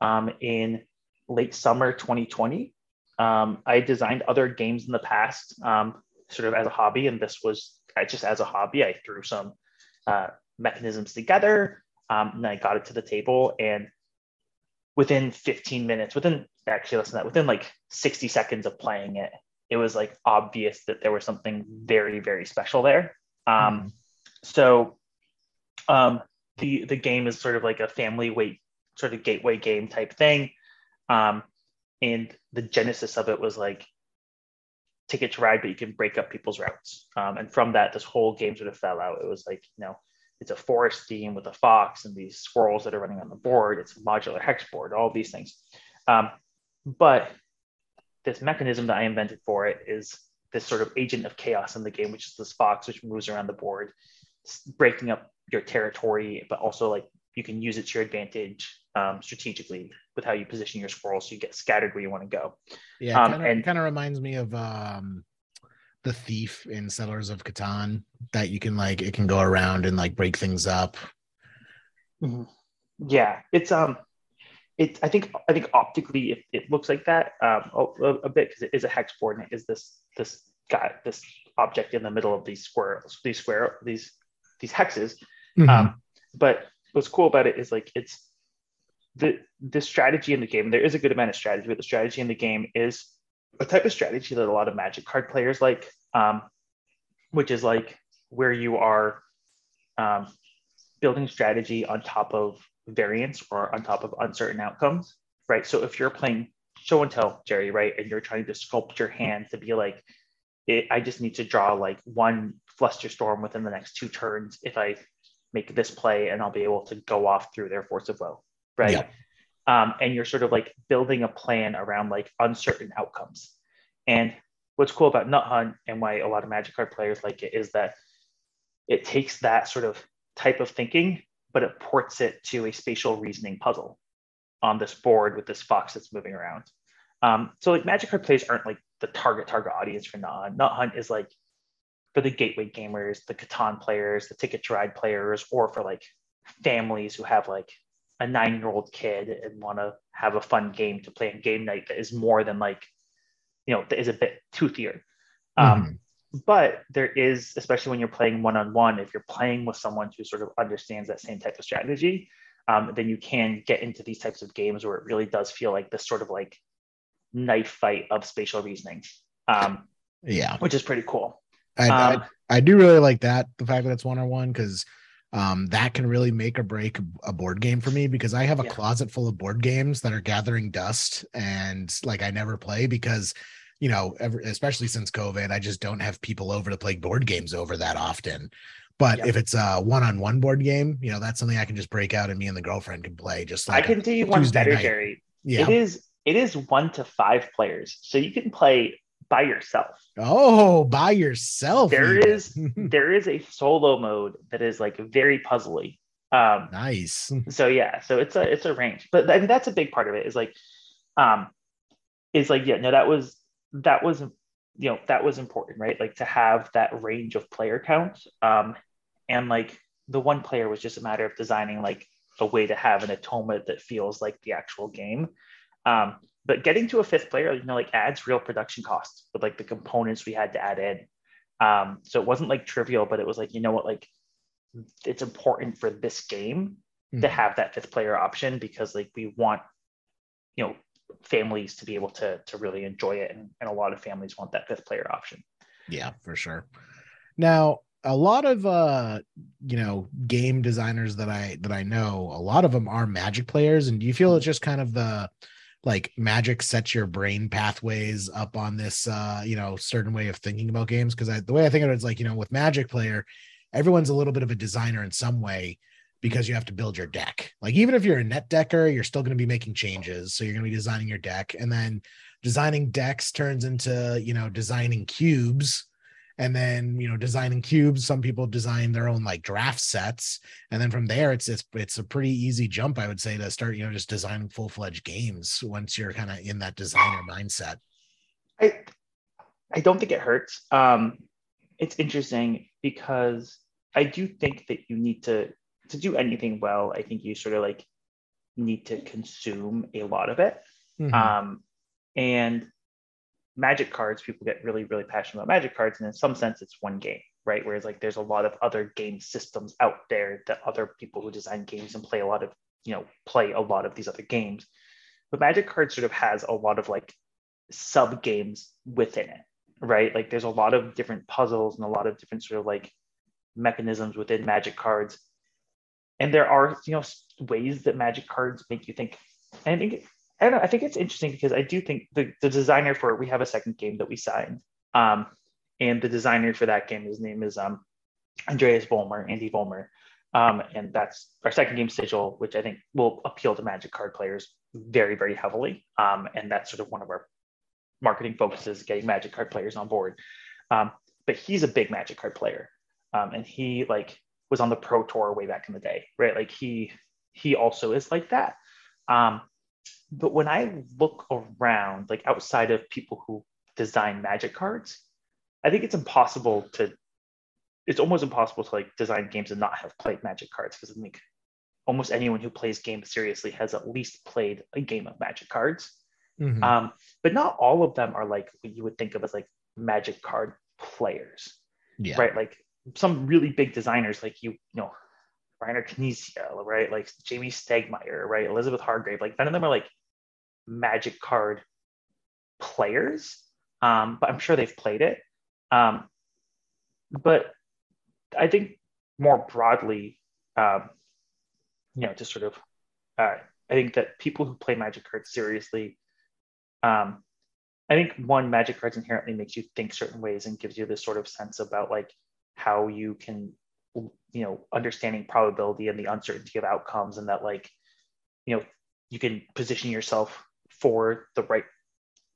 um, in late summer 2020. Um, I designed other games in the past, um, sort of as a hobby, and this was just as a hobby, I threw some uh, mechanisms together. Um, and I got it to the table, and within 15 minutes, within actually less than that, within like 60 seconds of playing it, it was like obvious that there was something very, very special there. Um, mm. So um, the the game is sort of like a family weight sort of gateway game type thing. Um, and the genesis of it was like ticket to ride, but you can break up people's routes. Um, and from that, this whole game sort of fell out. It was like, you know, it's a forest theme with a fox and these squirrels that are running on the board. It's a modular hex board, all these things. Um, but this mechanism that I invented for it is this sort of agent of chaos in the game, which is this fox which moves around the board, breaking up your territory, but also like you can use it to your advantage um, strategically with how you position your squirrels so you get scattered where you want to go. Yeah, um, kinda, and kind of reminds me of um, the thief in Settlers of Catan that you can like it can go around and like break things up. Mm-hmm. Yeah, it's um, it I think I think optically it, it looks like that um a, a bit because it is a hex board and it is this this guy this object in the middle of these squares these square these these hexes. Mm-hmm. Um, but what's cool about it is like it's the the strategy in the game. There is a good amount of strategy, but the strategy in the game is a type of strategy that a lot of Magic card players like, um, which is like where you are um, building strategy on top of variance or on top of uncertain outcomes, right? So if you're playing show and tell, Jerry, right, and you're trying to sculpt your hand to be like, it, I just need to draw like one Flusterstorm within the next two turns if I make this play, and I'll be able to go off through their Force of Will right? Yeah. Um, and you're sort of like building a plan around like uncertain outcomes. And what's cool about Nut Hunt and why a lot of Magic card players like it is that it takes that sort of type of thinking, but it ports it to a spatial reasoning puzzle on this board with this fox that's moving around. Um, so like Magic card players aren't like the target target audience for Nut Hunt. Nut Hunt is like for the gateway gamers, the Catan players, the Ticket to Ride players, or for like families who have like a nine year old kid and want to have a fun game to play on game night that is more than like, you know, that is a bit toothier. Um, mm-hmm. Um, but there is, especially when you're playing one on one, if you're playing with someone who sort of understands that same type of strategy, um, then you can get into these types of games where it really does feel like this sort of like knife fight of spatial reasoning. Um, yeah, which is pretty cool. I, um, I, I do really like that the fact that it's one on one because um, that can really make or break a board game for me because I have a yeah. closet full of board games that are gathering dust and like I never play because you know, ever, especially since COVID, I just don't have people over to play board games over that often. But yep. if it's a one-on-one board game, you know, that's something I can just break out and me and the girlfriend can play. Just like I can do you one better, night. Jerry. Yeah. It is it is one to five players, so you can play by yourself. Oh, by yourself. There is there is a solo mode that is like very puzzly. Um nice. So yeah, so it's a it's a range. But I mean that's a big part of it is like um is like yeah, no that was that was you know that was important, right? Like to have that range of player count. Um and like the one player was just a matter of designing like a way to have an atonement that feels like the actual game. Um, but getting to a fifth player, you know, like adds real production costs with like the components we had to add in. Um, so it wasn't like trivial, but it was like, you know what, like it's important for this game mm-hmm. to have that fifth player option because like we want, you know, families to be able to to really enjoy it. And, and a lot of families want that fifth player option. Yeah, for sure. Now, a lot of uh you know game designers that i that i know a lot of them are magic players and do you feel it's just kind of the like magic sets your brain pathways up on this uh you know certain way of thinking about games? Because the way i think of it is like you know with magic player everyone's a little bit of a designer in some way because you have to build your deck. Like even if you're a net decker you're still going to be making changes. So you're going to be designing your deck and then designing decks turns into you know designing cubes and then you know designing cubes some people design their own like draft sets and then from there it's it's it's a pretty easy jump i would say to start you know just designing full-fledged games once you're kind of in that designer mindset. I i don't think it hurts. Um it's interesting because i do think that you need to to do anything well i think you sort of like need to consume a lot of it. Mm-hmm. um and magic cards people get really really passionate about magic cards and in some sense it's one game right? Whereas like there's a lot of other game systems out there that other people who design games and play a lot of, you know, play a lot of these other games. But Magic cards sort of has a lot of like sub games within it, right? Like there's a lot of different puzzles and a lot of different sort of like mechanisms within Magic Cards. And there are, you know, ways that Magic Cards make you think. And I think I don't know. I think it's interesting because I do think the, the designer for it, we have a second game that we signed. Um, and the designer for that game, his name is um, Andreas Vollmer, Andy Vollmer. Um, and that's our second game sigil, which I think will appeal to Magic card players very, very heavily. Um, and that's sort of one of our marketing focuses, getting Magic card players on board. Um, but he's a big Magic card player, um, and he like was on the Pro Tour way back in the day, right? Like he he also is like that. Um, but when I look around, like outside of people who design Magic cards, I think it's impossible to. It's almost impossible to like design games and not have played Magic cards because I think almost anyone who plays games seriously has at least played a game of Magic cards. Mm-hmm. Um, but not all of them are like what you would think of as like Magic card players, yeah. right? Like some really big designers, like you, you know, Reiner Knizia, right? Like Jamie Stegmaier, right? Elizabeth Hargrave, like none of them are like Magic card players, um, but I'm sure they've played it. Um, but I think more broadly, um, you know, just sort of, uh, I think that people who play Magic cards seriously, um, I think one Magic cards inherently makes you think certain ways and gives you this sort of sense about like how you can, you know, understanding probability and the uncertainty of outcomes, and that like, you know, you can position yourself for the right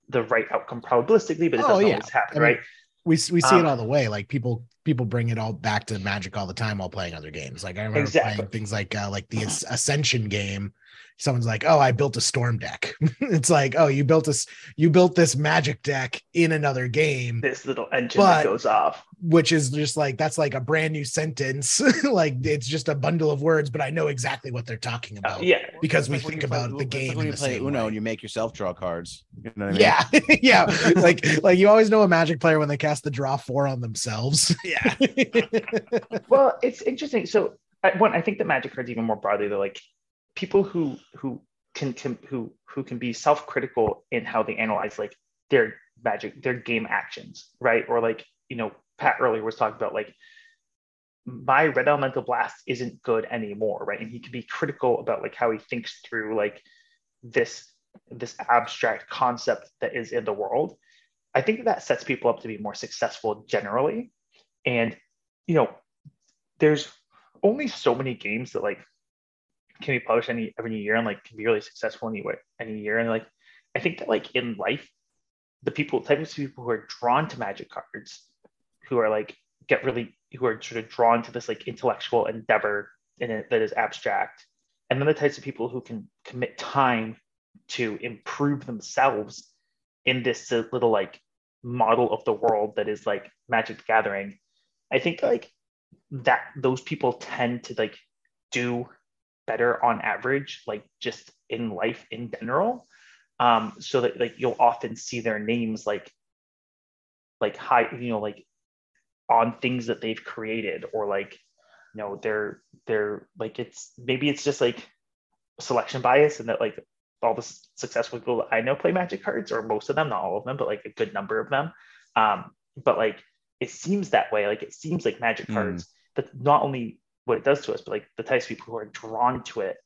the right outcome probabilistically, but it oh, doesn't yeah. always happen, I mean, right? we we see um, it all the way. Like people people bring it all back to Magic all the time while playing other games. Like I remember exactly. playing things like uh, like the Ascension game. Someone's like, "Oh, I built a storm deck." it's like, "Oh, you built this you built this Magic deck in another game." This little engine but, that goes off, which is just like that's like a brand new sentence. like it's just a bundle of words, but I know exactly what they're talking uh, about. Uh, yeah, because we think about the game. Like when you play Uno way. and you make yourself draw cards. You know I mean? Yeah, yeah. like like you always know a Magic player when they cast the draw four on themselves. Yeah. well, it's interesting. So one, I think that Magic cards even more broadly, they're like people who who can, can who who can be self-critical in how they analyze like their magic, their game actions, right? Or like you know, Pat earlier was talking about like my red elemental blast isn't good anymore, right? And he can be critical about like how he thinks through like this this abstract concept that is in the world. I think that sets people up to be more successful generally. And you know, there's only so many games that like can be published any every year and like can be really successful anyway any year. And like I think that like in life, the people type of people who are drawn to magic cards, who are like get really who are sort of drawn to this like intellectual endeavor in it that is abstract, and then the types of people who can commit time to improve themselves in this little like model of the world that is like Magic Gathering. I think like that those people tend to like do better on average, like just in life in general. Um, so that like you'll often see their names like like high, you know, like on things that they've created or like you know they're they're like it's maybe it's just like selection bias and that like all the successful people I know play magic cards or most of them not all of them but like a good number of them um but like it seems that way like it seems like magic mm. cards that not only what it does to us but like the types of people who are drawn to it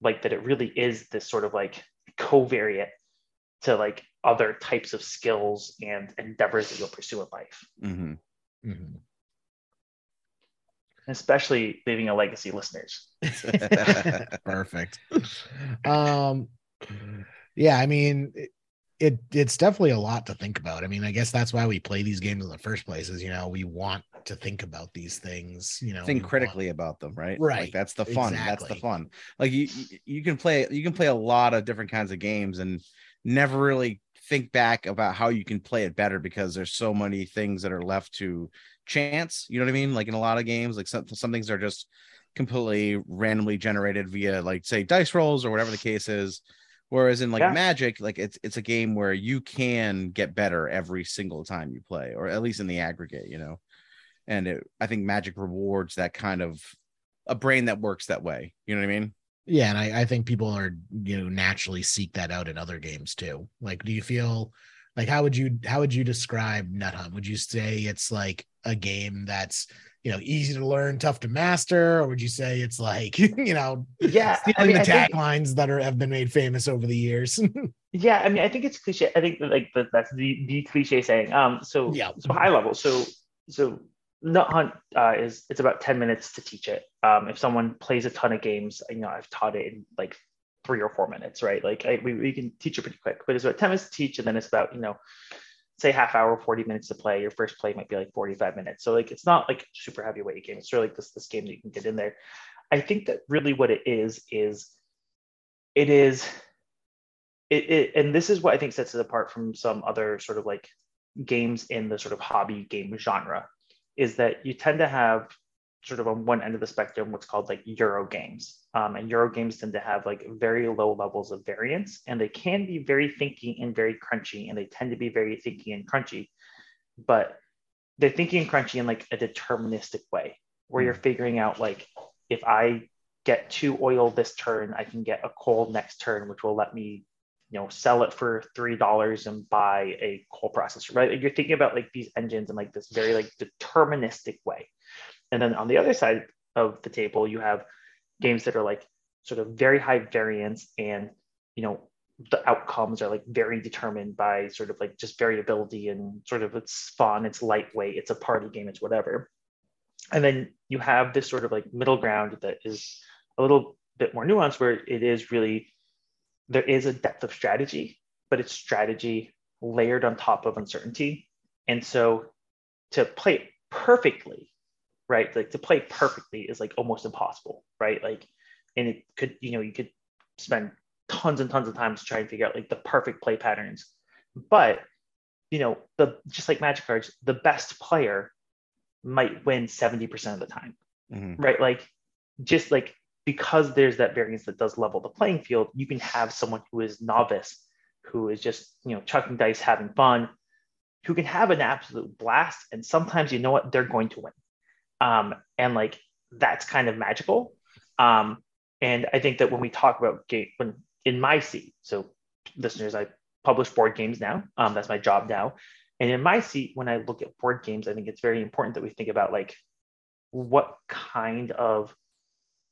like that it really is this sort of like covariant to like other types of skills and endeavors that you'll pursue in life mm-hmm. Mm-hmm. Especially leaving a legacy listeners. Perfect. Um, yeah, I mean, it, it, it's definitely a lot to think about. I mean, I guess that's why we play these games in the first place. Is you know we want to think about these things. You know, think critically want... about them, right? Right. Like, that's the fun. Exactly. That's the fun. Like you, you can play, you can play a lot of different kinds of games and never really think back about how you can play it better because there's so many things that are left to chance. You know what I mean? Like in a lot of games, like some, some things are just completely randomly generated via like say dice rolls or whatever the case is. Whereas in like yeah. Magic, like it's it's a game where you can get better every single time you play, or at least in the aggregate, you know. and it, I think Magic rewards that kind of a brain that works that way. You know what I mean? Yeah, and I, I think people are you know naturally seek that out in other games too. Like, do you feel like how would you how would you describe Nut Hunt? Would you say it's like a game that's you know easy to learn, tough to master, or would you say it's like you know yeah stealing I mean, the taglines that are have been made famous over the years? yeah, I mean, I think it's cliche. I think like the, that's the the cliche saying. Um, so yeah, so high level. So so Nut Hunt uh, is it's about 10 minutes to teach it. Um, if someone plays a ton of games, you know, I've taught it in like three or four minutes, right? Like I, we, we can teach it pretty quick, but it's about 10 minutes to teach. And then it's about, you know, say half hour, 40 minutes to play. Your first play might be like 45 minutes. So like, it's not like super heavyweight game. It's really like this, this game that you can get in there. I think that really what it is, is it is, it, it and this is what I think sets it apart from some other sort of like games in the sort of hobby game genre is that you tend to have sort of on one end of the spectrum what's called like euro games. Um, and euro games tend to have like very low levels of variance and they can be very thinky and very crunchy and they tend to be very thinky and crunchy but they're thinking and crunchy in like a deterministic way where you're figuring out like if i get two oil this turn i can get a coal next turn which will let me you know sell it for three dollars and buy a coal processor right? You're thinking about like these engines in like this very like deterministic way and then on the other side of the table you have games that are like sort of very high variance and you know the outcomes are like very determined by sort of like just variability and sort of it's fun it's lightweight it's a party game it's whatever and then you have this sort of like middle ground that is a little bit more nuanced where it is really there is a depth of strategy, but it's strategy layered on top of uncertainty. And so to play perfectly, right? Like to play perfectly is like almost impossible, right? Like, and it could, you know, you could spend tons and tons of time to try and figure out like the perfect play patterns. But, you know, the just like magic cards, the best player might win 70% of the time, mm-hmm. right? Like, just like because there's that variance that does level the playing field, you can have someone who is novice, who is just, you know, chucking dice, having fun, who can have an absolute blast. And sometimes you know what, they're going to win. Um, and like that's kind of magical. Um, and I think that when we talk about game, when in my seat, so listeners, I publish board games now. Um, that's my job now. And in my seat, when I look at board games, I think it's very important that we think about like what kind of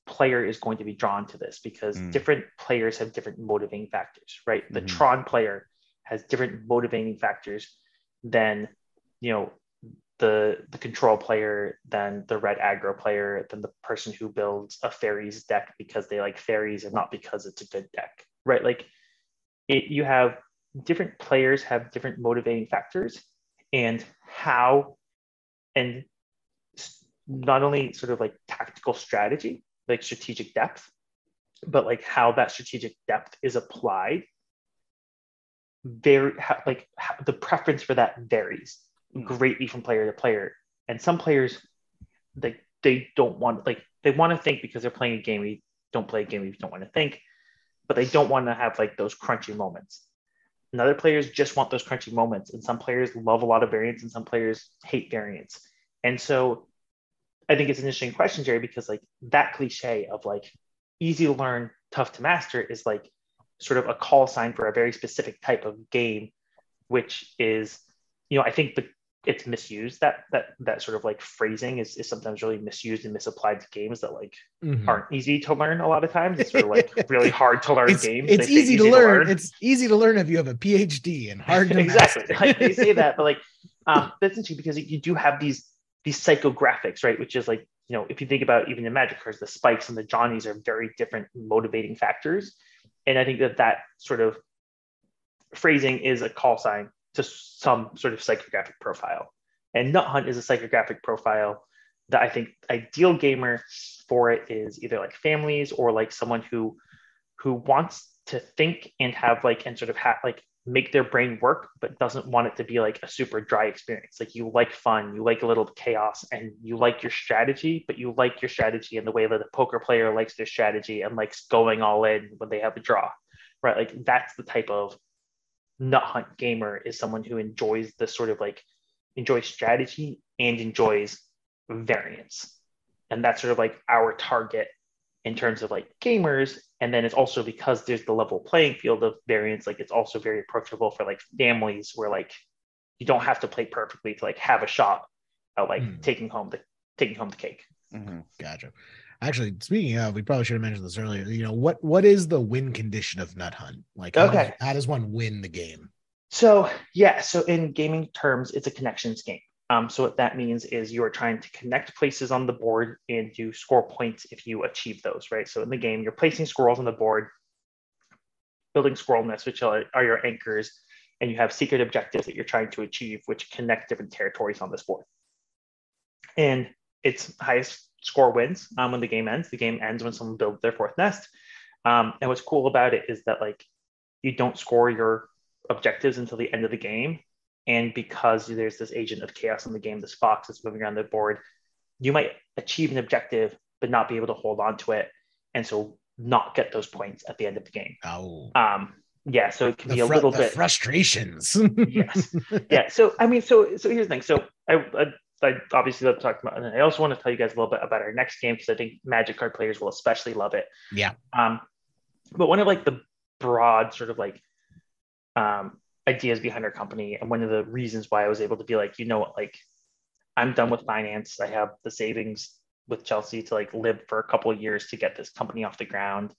player is going to be drawn to this because mm. different players have different motivating factors, right? The mm-hmm. Tron player has different motivating factors than, you know, the the control player than the red aggro player than the person who builds a fairies deck because they like fairies and not because it's a good deck right like it, you have different players have different motivating factors and how and not only sort of like tactical strategy like strategic depth, but like how that strategic depth is applied very like the preference for that varies. Hmm. greatly from player to player. And some players they they don't want like they want to think because they're playing a game we don't play a game we don't want to think but they don't want to have like those crunchy moments. And other players just want those crunchy moments and some players love a lot of variance and some players hate variance and so I think it's an interesting question, Jerry, because like that cliche of like easy to learn, tough to master is like sort of a call sign for a very specific type of game, which is, you know, I think the it's misused. That that that sort of like phrasing is, is sometimes really misused and misapplied to games that like mm-hmm. aren't easy to learn a lot of times. It's sort of like really hard to learn it's, games. It's easy, to, easy learn. to, learn. It's easy to learn if you have a PhD and hard to exactly. like they say that, but like um, that's interesting because you do have these these psychographics, right? Which is like, you know, if you think about even the magic cards, the spikes and the Johnnies are very different motivating factors. And I think that that sort of phrasing is a call sign to some sort of psychographic profile. And Nut Hunt is a psychographic profile that I think ideal gamer for it is either like families or like someone who who wants to think and have like and sort of have like make their brain work, but doesn't want it to be like a super dry experience. Like you like fun, you like a little chaos, and you like your strategy, but you like your strategy in the way that a poker player likes their strategy and likes going all in when they have a draw, right? Like that's the type of nut hunt gamer is someone who enjoys the sort of like enjoys strategy and enjoys variance. And that's sort of like our target in terms of like gamers. And then it's also because there's the level playing field of variance, like it's also very approachable for like families where like you don't have to play perfectly to like have a shot at like mm. taking home the taking home the cake. Mm-hmm. Gotcha. Actually, speaking of, we probably should have mentioned this earlier. You know, what what is the win condition of Nut Hunt? Like, how, okay. does, how does one win the game? So yeah, so in gaming terms, it's a connections game. Um, so what that means is you are trying to connect places on the board and you score points if you achieve those, right? So in the game, you're placing squirrels on the board, building squirrel nests, which are, are your anchors, and you have secret objectives that you're trying to achieve, which connect different territories on this board. And it's highest score wins um, when the game ends. The game ends when someone builds their fourth nest. Um, and what's cool about it is that like you don't score your objectives until the end of the game. And because there's this agent of chaos in the game, this fox that's moving around the board, you might achieve an objective but not be able to hold on to it, and so not get those points at the end of the game. Oh. Um, yeah, so it can the be a fr- little bit frustrations. yes. Yeah. So I mean, so so here's the thing. So I, I I obviously love talking about, and I also want to tell you guys a little bit about our next game because I think Magic card players will especially love it. Yeah. Um, but one of like the broad sort of like um ideas behind our company, and one of the reasons why I was able to be like, you know what, like I'm done with finance. I have the savings with Chelsea to like live for a couple of years to get this company off the ground,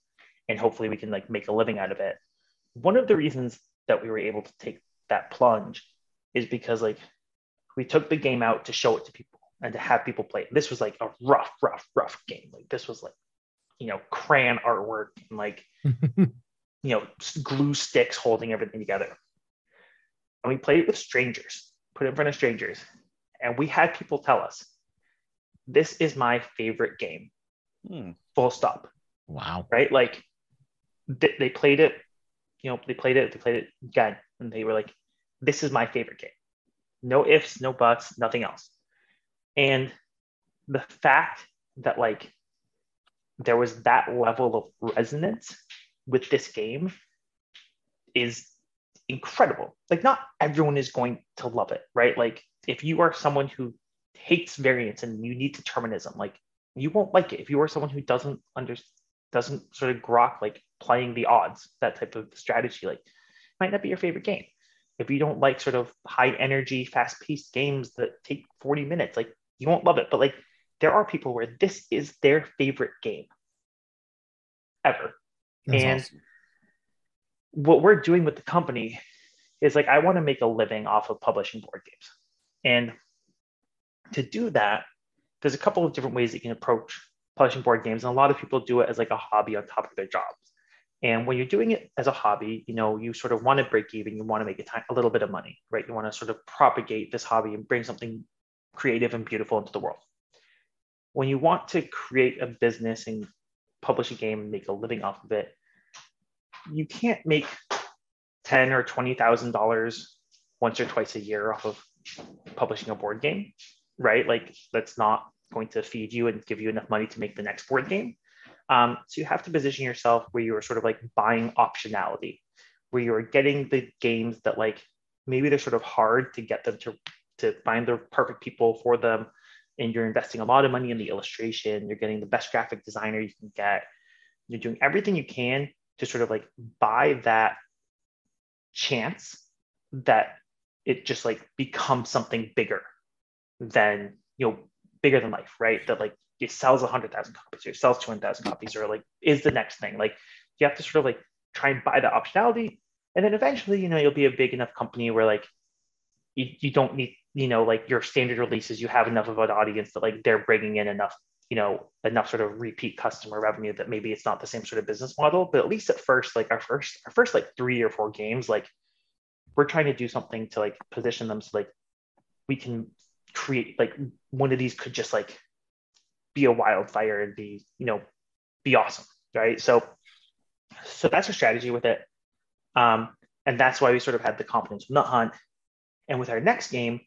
and hopefully we can like make a living out of it. One of the reasons that we were able to take that plunge is because like we took the game out to show it to people and to have people play it. This was like a rough, rough, rough game. Like this was like, you know, crayon artwork and like, you know, glue sticks holding everything together. And we played it with strangers, put it in front of strangers. And we had people tell us, this is my favorite game. Hmm. Full stop. Wow. Right? Like they, they played it, you know, they played it, they played it again, and they were like, this is my favorite game no ifs, no buts, nothing else. And the fact that like there was that level of resonance with this game is incredible. Like not everyone is going to love it, right? Like if you are someone who hates variance and you need determinism, like you won't like it. If you are someone who doesn't under doesn't sort of grok like playing the odds, that type of strategy, like might not be your favorite game if you don't like sort of high energy, fast paced games that take 40 minutes, like you won't love it. But like there are people where this is their favorite game ever. That's and awesome. what we're doing with the company is like, I want to make a living off of publishing board games. And to do that, there's a couple of different ways that you can approach publishing board games. And a lot of people do it as like a hobby on top of their jobs. And when you're doing it as a hobby, you know, you sort of want to break even, you want to make a, time, a little bit of money, right? You want to sort of propagate this hobby and bring something creative and beautiful into the world. When you want to create a business and publish a game and make a living off of it, you can't make ten or twenty thousand dollars once or twice a year off of publishing a board game, right? Like that's not going to feed you and give you enough money to make the next board game. Um, so you have to position yourself where you are sort of like buying optionality, where you are getting the games that like maybe they're sort of hard to get them to to find the perfect people for them, and you're investing a lot of money in the illustration. You're getting the best graphic designer you can get. You're doing everything you can to sort of like buy that chance that it just like becomes something bigger than you know bigger than life, right? That like it sells 100,000 copies or sells 200,000 copies or like is the next thing. Like you have to sort of like try and buy the optionality. And then eventually, you know, you'll be a big enough company where like you, you don't need, you know, like your standard releases, you have enough of an audience that like they're bringing in enough, you know, enough sort of repeat customer revenue that maybe it's not the same sort of business model. But at least at first, like our first, our first like three or four games, like we're trying to do something to like position them so like we can create like one of these could just like be a wildfire and be, you know, be awesome, right? So, so that's our strategy with it, um, and that's why we sort of had the confidence with Nut Hunt. And with our next game,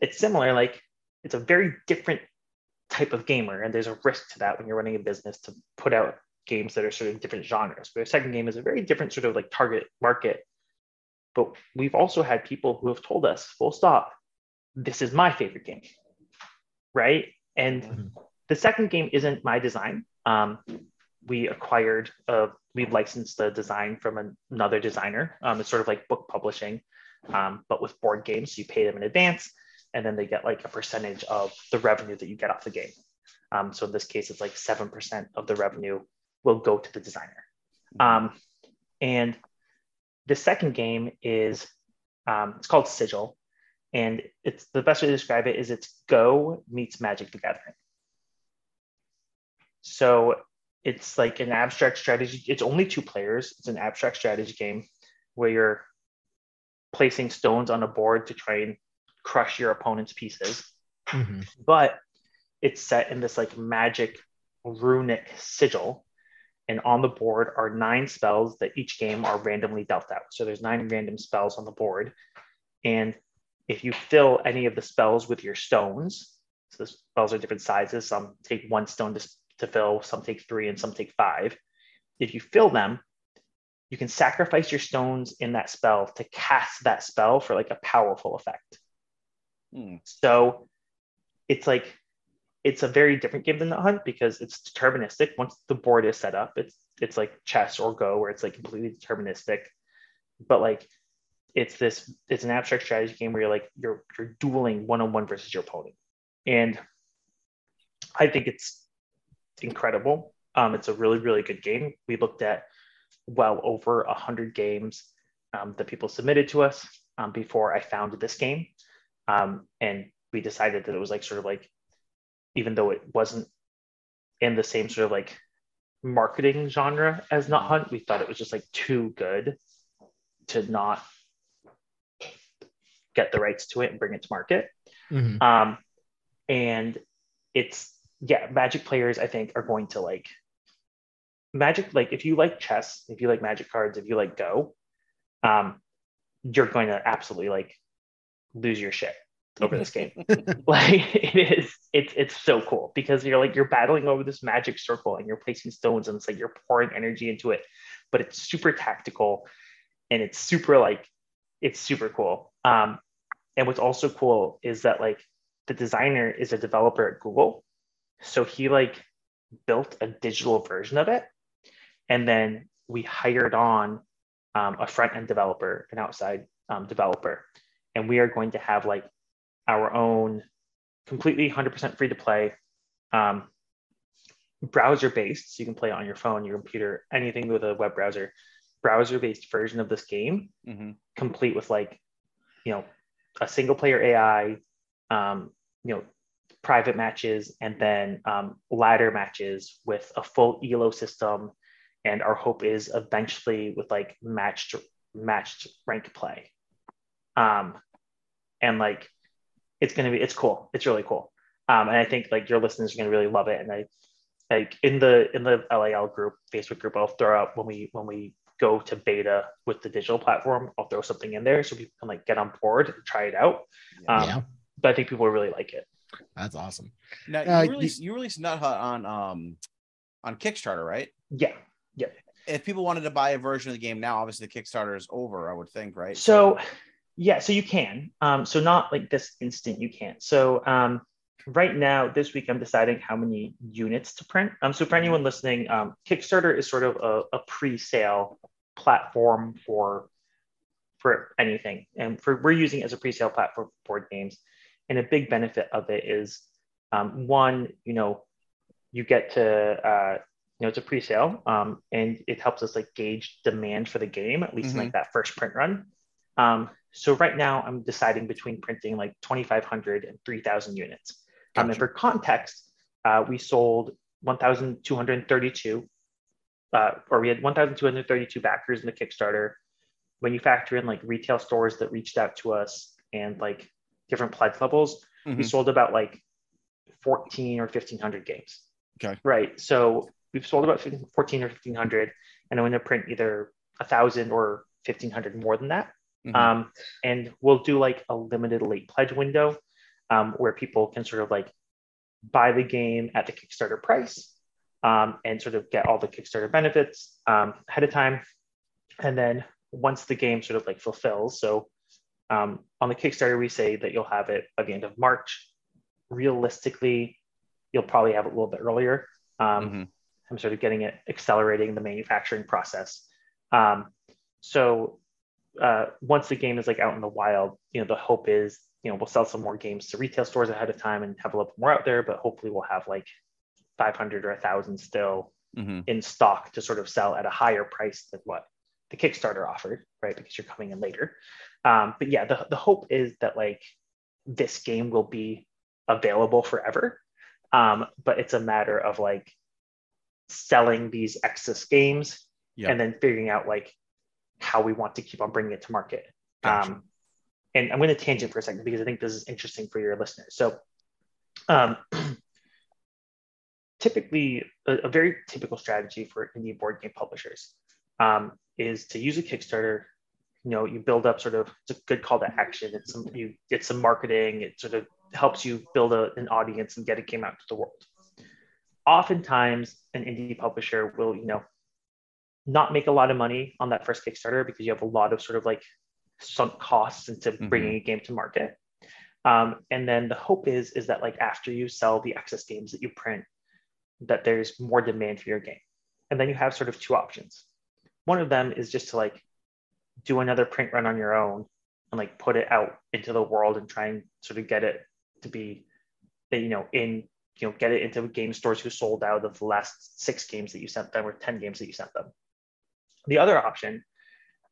it's similar. Like it's a very different type of gamer, and there's a risk to that when you're running a business to put out games that are sort of different genres. But our second game is a very different sort of like target market. But we've also had people who have told us, full stop, this is my favorite game, right? and mm-hmm. The second game isn't my design. Um, we acquired, uh, we licensed the design from another designer. Um, it's sort of like book publishing, um, but with board games. So you pay them in advance, and then they get like a percentage of the revenue that you get off the game. Um, so in this case, it's like 7% of the revenue will go to the designer. Um, and the second game is, um, it's called Sigil. And it's the best way to describe it is it's Go meets Magic the Gathering. So it's like an abstract strategy. It's only two players. It's an abstract strategy game where you're placing stones on a board to try and crush your opponent's pieces. Mm-hmm. But it's set in this like magic runic sigil. And on the board are nine spells that each game are randomly dealt out. So there's nine random spells on the board. And if you fill any of the spells with your stones, so the spells are different sizes. Some take one stone to, to fill, some take three, and some take five. If you fill them, you can sacrifice your stones in that spell to cast that spell for like a powerful effect. Hmm. So it's like it's a very different game than Nut Hunt because it's deterministic. Once the board is set up, it's it's like chess or go where it's like completely deterministic. But like it's this it's an abstract strategy game where you're like you're you're dueling one on one versus your opponent, and I think it's incredible. Um, it's a really really good game. We looked at well over a hundred games um, that people submitted to us um, before I found this game, um, and we decided that it was like sort of like even though it wasn't in the same sort of like marketing genre as Nut Hunt, we thought it was just like too good to not get the rights to it and bring it to market. Mm-hmm. Um, and it's yeah, Magic players I think are going to like Magic. Like if you like chess, if you like Magic cards, if you like Go, um, you're going to absolutely like lose your shit over this game. like it is, it's it's so cool because you're like you're battling over this magic circle and you're placing stones and it's like you're pouring energy into it, but it's super tactical and it's super like it's super cool. Um, and what's also cool is that like the designer is a developer at Google, so he like built a digital version of it, and then we hired on um, a front end developer, an outside um, developer, and we are going to have like our own completely 100% free to play um, browser based. So you can play on your phone your computer anything with a web browser. Browser based version of this game, mm-hmm. complete with like, you know, a single player AI, um, you know, private matches, and then um, ladder matches with a full elo system. And our hope is eventually with like matched matched rank play. Um, and like it's gonna be it's cool. It's really cool. Um, and I think like your listeners are gonna really love it. And I like in the in the LAL group, Facebook group, I'll throw out when we when we go to beta with the digital platform, I'll throw something in there so people can like get on board and try it out. Um, yeah. But I think people really like it. That's awesome. Now uh, you released you released Nut Hunt on um on Kickstarter, right? Yeah. Yeah. If people wanted to buy a version of the game now, obviously the Kickstarter is over, I would think, right? So yeah, so you can. Um, so not like this instant you can't. So um right now, this week, I'm deciding how many units to print. Um, so for anyone listening, um, Kickstarter is sort of a, a pre-sale platform for for anything, and for we're using it as a pre-sale platform for board games. And a big benefit of it is um, one, you know, you get to uh, you know it's a pre-sale, um, and it helps us like gauge demand for the game at least mm-hmm. in like mm-hmm. that first print run. Um, so right now I'm deciding between printing like 2,500 and 3,000 units. Gotcha. Um, and for context, uh, we sold 1,232, uh, or we had 1,232 backers in the Kickstarter. When you factor in like retail stores that reached out to us and like different pledge levels, mm-hmm. we sold about like 14 or 1,500 games. Okay. Right. So we've sold about 14 or 1,500, and I'm going to print either a thousand or 1,500 more than that. Mm-hmm. Um, and we'll do like a limited late pledge window um, where people can sort of like buy the game at the Kickstarter price um, and sort of get all the Kickstarter benefits um, ahead of time. And then once the game sort of like fulfills, so um, on the Kickstarter, we say that you'll have it by the end of March. Realistically, you'll probably have it a little bit earlier. Um, mm-hmm. I'm sort of getting it accelerating the manufacturing process. Um, so uh, once the game is like out in the wild, you know, the hope is, you know, we'll sell some more games to retail stores ahead of time and have a little bit more out there, but hopefully we'll have like 500 or thousand still mm-hmm. in stock to sort of sell at a higher price than what the Kickstarter offered, right? Because you're coming in later. Um, but yeah, the, the hope is that like this game will be available forever. Um, but it's a matter of like selling these excess games yep. and then figuring out like how we want to keep on bringing it to market. Gotcha. Um, and I'm going to tangent for a second because I think this is interesting for your listeners. So, um, typically, a, a, very typical strategy for indie board game publishers um, is to use a Kickstarter. You know, you build up sort of it's a good call to action. It's some you get some marketing. It sort of helps you build a, an audience and get a game out to the world. Oftentimes, an indie publisher will, you know, not make a lot of money on that first Kickstarter because you have a lot of sort of like sunk costs into mm-hmm. bringing a game to market. Um, and then the hope is is that like after you sell the excess games that you print, that there's more demand for your game. And then you have sort of two options. One of them is just to like do another print run on your own and like put it out into the world and try and sort of get it to be, you know, in you know, get it into game stores who sold out of the last six games that you sent them or 10 games that you sent them. The other option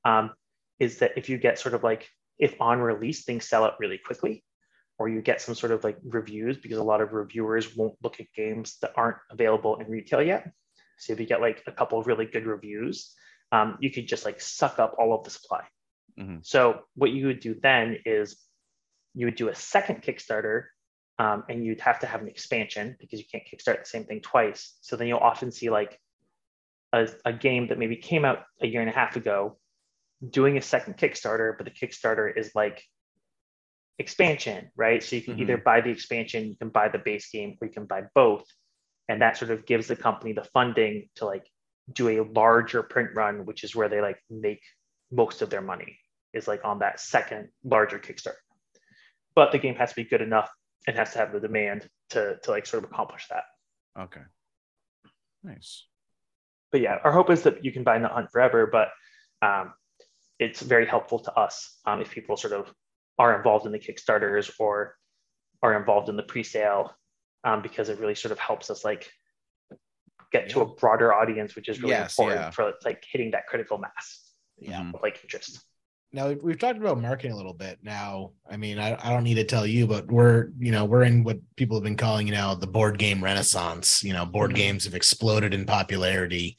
um, is that if you get sort of like, if on release things sell out really quickly, or you get some sort of like reviews, because a lot of reviewers won't look at games that aren't available in retail yet. So if you get like a couple of really good reviews, um, you could just like suck up all of the supply. Mm-hmm. So what you would do then is you would do a second Kickstarter um, and you'd have to have an expansion because you can't kickstart the same thing twice. So then you'll often see like a, a game that maybe came out a year and a half ago doing a second Kickstarter, but the Kickstarter is like expansion, right? So you can mm-hmm. either buy the expansion, you can buy the base game, or you can buy both. And that sort of gives the company the funding to like do a larger print run, which is where they like make most of their money, is like on that second larger Kickstarter. But the game has to be good enough and has to have the demand to to like sort of accomplish that. Okay. Nice but yeah, our hope is that you can buy Nut Hunt forever, but um, it's very helpful to us um, if people sort of are involved in the Kickstarters or are involved in the pre-sale um, because it really sort of helps us like get yeah. to a broader audience, which is really yes, important yeah. for like hitting that critical mass. Yeah, mm-hmm. like interest now we've talked about marketing a little bit now i mean I, I don't need to tell you but we're you know we're in what people have been calling you know the board game renaissance you know board mm-hmm. games have exploded in popularity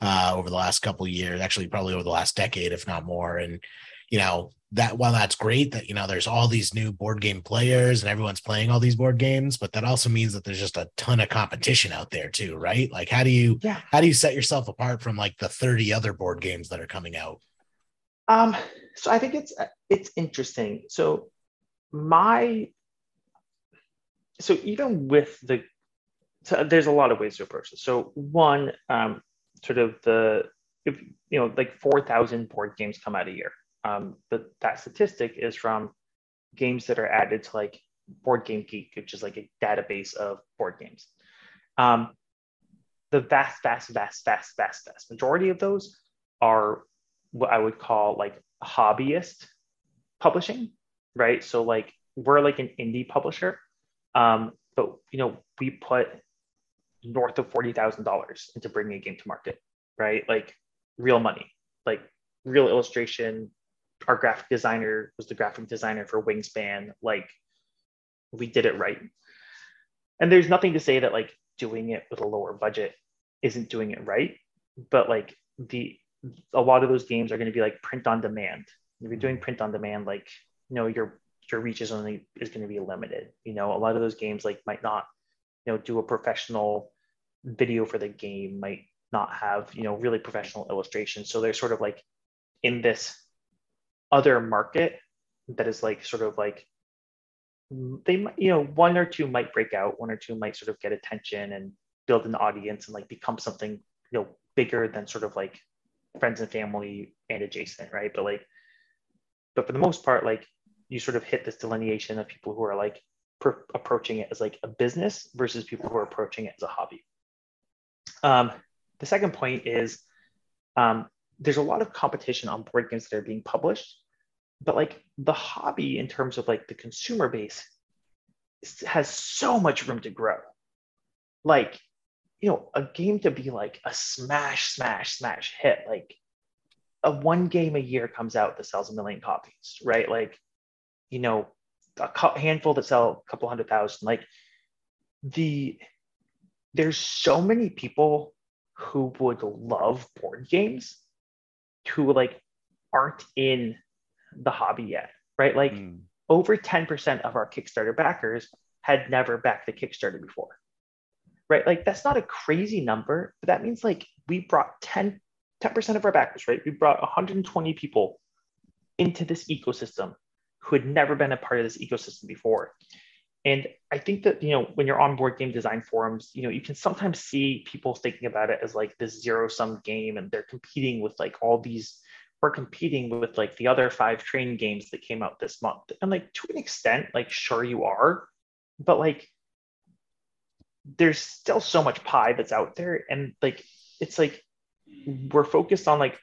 uh, over the last couple years actually probably over the last decade if not more and you know that while that's great that you know there's all these new board game players and everyone's playing all these board games but that also means that there's just a ton of competition out there too right like how do you yeah. how do you set yourself apart from like the 30 other board games that are coming out um so I think it's it's interesting. So my so even with the so there's a lot of ways to approach this. So one, um, sort of the if you know like four thousand board games come out a year. Um, but that statistic is from games that are added to like Board Game Geek, which is like a database of board games. Um, the vast, vast, vast, vast, vast, vast majority of those are what I would call like hobbyist publishing, right? So like we're like an indie publisher, um, but you know we put north of forty thousand dollars into bringing a game to market, right? Like real money, like real illustration. Our graphic designer was the graphic designer for Wingspan. Like we did it right. And there's nothing to say that like doing it with a lower budget isn't doing it right, but like the a lot of those games are going to be like print on demand. If you're doing print on demand, like you know your your reach is only is going to be limited. You know, a lot of those games like might not you know do a professional video for the game, might not have you know really professional illustrations. So they're sort of like in this other market that is like sort of like they might you know one or two might break out one or two might sort of get attention and build an audience and like become something you know bigger than sort of like friends and family and adjacent, right? But like, but for the most part, like you sort of hit this delineation of people who are like approaching it as like a business versus people who are approaching it as a hobby. Um, the second point is um, there's a lot of competition on board games that are being published, but like the hobby in terms of like the consumer base has so much room to grow. Like, you know, a game to be like a smash, smash, smash hit, like a one game a year comes out that sells a million copies, right? Like, you know, a handful that sell a couple hundred thousand. Like the there's so many people who would love board games who like aren't in the hobby yet, right? Like mm. over 10% of our Kickstarter backers had never backed the Kickstarter before. Right? Like that's not a crazy number, but that means like we brought 10 10% of our backers, right? We brought 120 people into this ecosystem who had never been a part of this ecosystem before. And I think that, you know, when you're on board game design forums, you know, you can sometimes see people thinking about it as like this zero sum game and they're competing with like all these, we're competing with like the other five train games that came out this month. And like to an extent, like sure you are, but like there's still so much pie that's out there. And like, it's like we're focused on like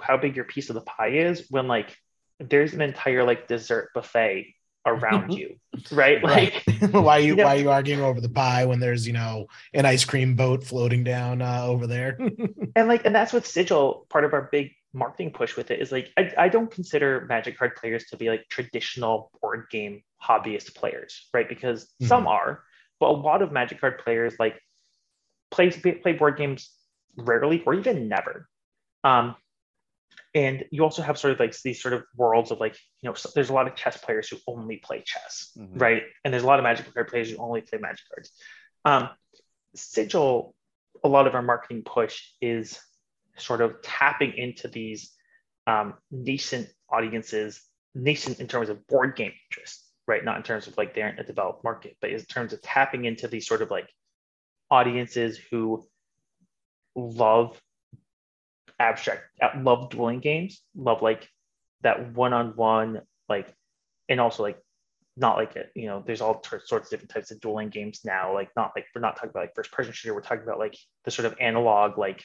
how big your piece of the pie is when like there's an entire like dessert buffet around you right like why are you, you know, why are you arguing over the pie when there's you know an ice cream boat floating down uh, over there and like and that's what sigil part of our big marketing push with it is like I, I don't consider magic card players to be like traditional board game hobbyist players right because mm-hmm. some are but a lot of magic card players like play play board games rarely or even never um, and you also have sort of like these sort of worlds of like you know there's a lot of chess players who only play chess mm-hmm. right and there's a lot of magic card players who only play magic cards um, sigil a lot of our marketing push is sort of tapping into these um, nascent audiences nascent in terms of board game interest right? Not in terms of like they're in a developed market but in terms of tapping into these sort of like audiences who love abstract love dueling games love like that one-on-one like and also like not like it you know there's all sorts of different types of dueling games now like not like we're not talking about like first person shooter we're talking about like the sort of analog like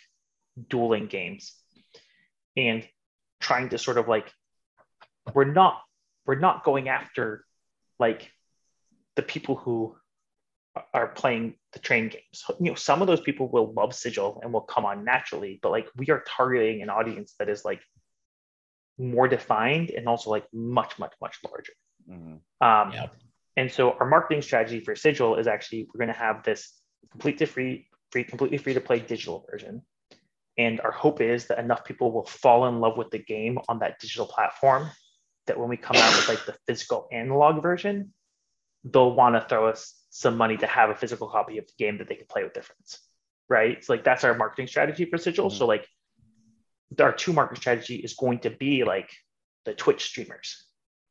dueling games and trying to sort of like we're not we're not going after like the people who are playing the train games. You know, some of those people will love Sigil and will come on naturally, but like we are targeting an audience that is like more defined and also like much, much, much larger. Mm-hmm. Um, yep. And so our marketing strategy for Sigil is actually we're going to have this completely free, free, completely free to play digital version. And our hope is that enough people will fall in love with the game on that digital platform that when we come out with like the physical analog version, they'll want to throw us some money to have a physical copy of the game that they can play with their friends, right? So like that's our marketing strategy for Sigil. Mm-hmm. So like our two market strategy is going to be like the Twitch streamers,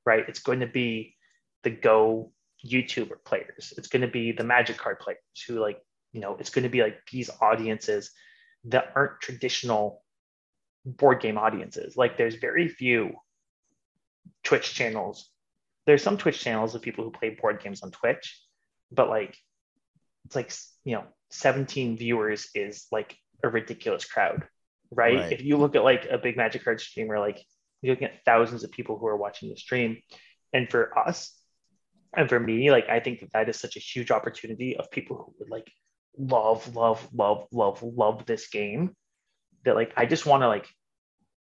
right? It's going to be the Go YouTuber players. It's going to be the Magic Card players who like, you know, it's going to be like these audiences that aren't traditional board game audiences. Like there's very few Twitch channels. There's some Twitch channels of people who play board games on Twitch, but like it's like you know 17 viewers is like a ridiculous crowd right? right? if you look at like a big magic card streamer like you're looking at thousands of people who are watching the stream and for us and for me like i think that that is such a huge opportunity of people who would like love love love love love this game that like i just want to like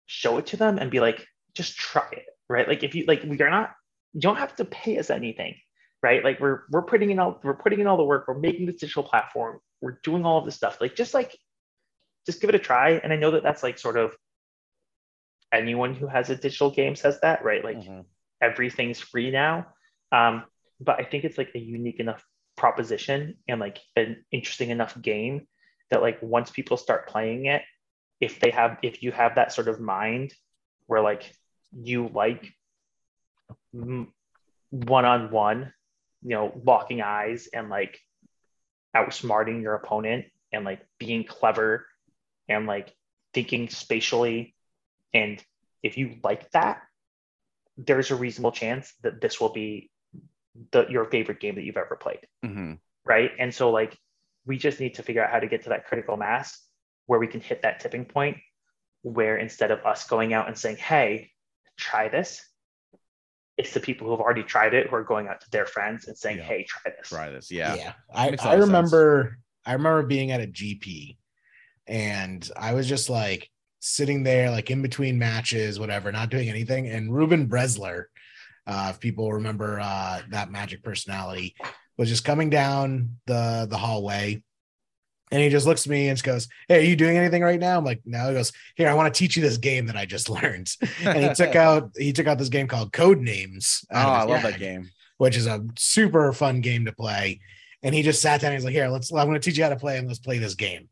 show it to them and be like just try it right like if you like we are not you don't have to pay us anything right? Like we're we're putting in all we're putting in all the work. We're making this digital platform. We're doing all of this stuff. Like just like just give it a try. And I know that that's like sort of anyone who has a digital game says that, right? Like mm-hmm. everything's free now. Um, but I think it's like a unique enough proposition and like an interesting enough game that like once people start playing it, if they have if you have that sort of mind where like you like one on one you know, locking eyes and like outsmarting your opponent and like being clever and like thinking spatially. And if you like that, there's a reasonable chance that this will be the your favorite game that you've ever played Mhm. right and so like we just need to figure out how to get to that critical mass where we can hit that tipping point where instead of us going out and saying hey try this it's the people who have already tried it who are going out to their friends and saying Yeah. hey try this Try this. Yeah. yeah i, Makes a I lot of sense. remember i remember being at a gp and i was just like sitting there like in between matches whatever not doing anything and Reuben Bresler uh if people remember uh that magic personality was just coming down the the hallway and he just looks at me and just goes hey are you doing anything right now i'm like no he goes here i want to teach you this game that i just learned and he took out he took out this game called Codenames Oh, I love that game. which is a super fun game to play. And he just sat down and he's like, Here, let's I'm gonna teach you how to play and let's play this game.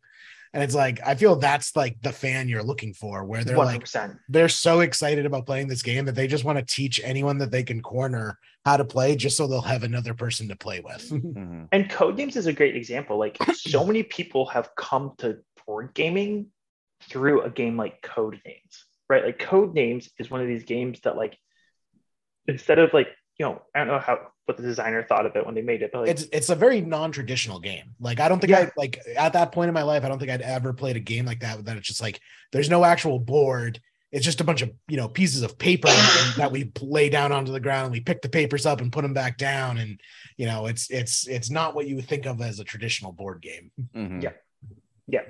And it's like, I feel that's like the fan you're looking for, where they're like 100% they're so excited about playing this game that they just want to teach anyone that they can corner how to play just so they'll have another person to play with. Mhm. And code games is a great example. Like so many people have come to board gaming through a game like Codenames, right? Like Codenames is one of these games that like instead of like, you know, I don't know how what the designer thought of it when they made it, but like it's it's a very non-traditional game. Like I don't think I like at that point in my life, I don't think I'd ever played a game like that that it's just like there's no actual board. It's just a bunch of you know pieces of paper that we lay down onto the ground and we pick the papers up and put them back down and you know it's it's it's not what you would think of as a traditional board game. Mhm. Yeah. yeah.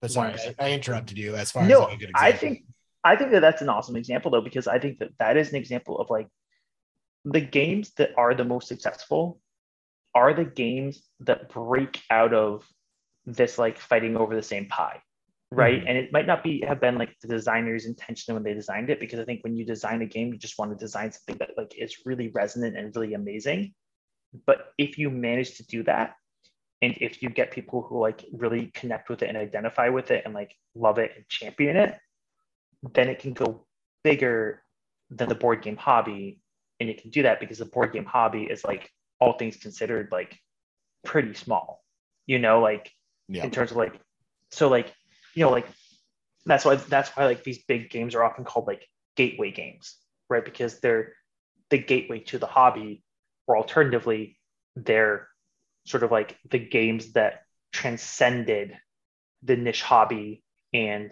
But sorry, I, I interrupted you as far as No, like a good I think I think that that's an awesome example though because I think that that is an example of like the games that are the most successful are the games that break out of this like fighting over the same pie right? Mm-hmm. And it might not be have been like the designer's intention when they designed it because i think when you design a game you just want to design something that like is really resonant and really amazing. But if you manage to do that and if you get people who like really connect with it and identify with it and like love it and champion it then it can go bigger than the board game hobby and you can do that because the board game hobby is like all things considered like pretty small you know like Yeah. in terms of like so like you know like that's why that's why like these big games are often called like gateway games right because they're the gateway to the hobby or alternatively they're sort of like the games that transcended the niche hobby and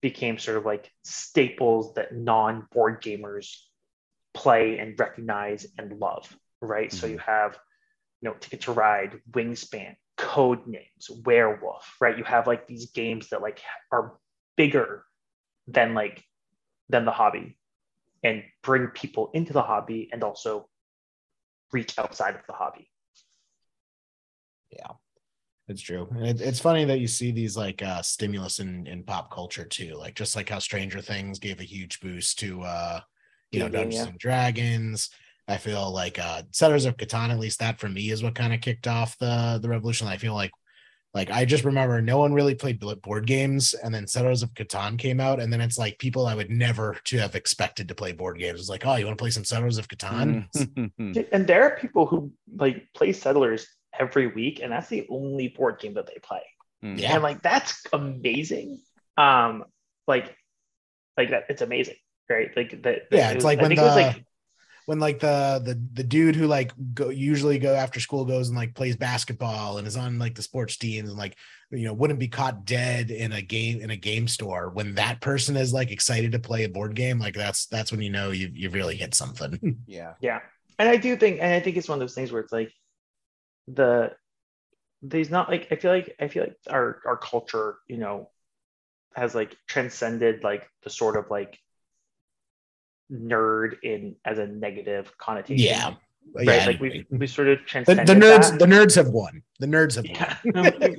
became sort of like staples that non board gamers play and recognize and love, right? So you have, you know, Ticket to Ride, Wingspan, Codenames, Werewolf, right? You have like these games that like are bigger than like than the hobby and bring people into the hobby and also reach outside of the hobby. Yeah. It's true. And it, it's funny that you see these like uh stimulus in in pop culture too. Like just like how Stranger Things gave a huge boost to uh you know Dungeons yeah. and Dragons. I feel like uh Settlers of Catan, at least that for me is what kind of kicked off the the revolution. I feel like like I just remember no one really played bl- board games, and then Settlers of Catan came out, and then it's like people I would never to have expected to play board games. It's like, oh, you want to play some Settlers of Catan? Mhm. And there are people who like play Settlers every week, and that's the only board game that they play. Mhm. Yeah. and like that's amazing um like like that it's amazing right? Like that Yeah, it it's was- like when think it was the- like when like the the the dude who like go usually go after school goes and like plays basketball and is on like the sports teams and like you know wouldn't be caught dead in a game in a game store when that person is like excited to play a board game like that's that's when you know you you really hit something. Yeah. yeah. And i do think and i think it's one of those things where it's like the there's not like i feel like i feel like our our culture you know has like transcended like the sort of like nerd in as a negative connotation. Yeah. Right? Yeah like we we sort of the, transcended the nerds that. the nerds have won. The nerds have yeah. won.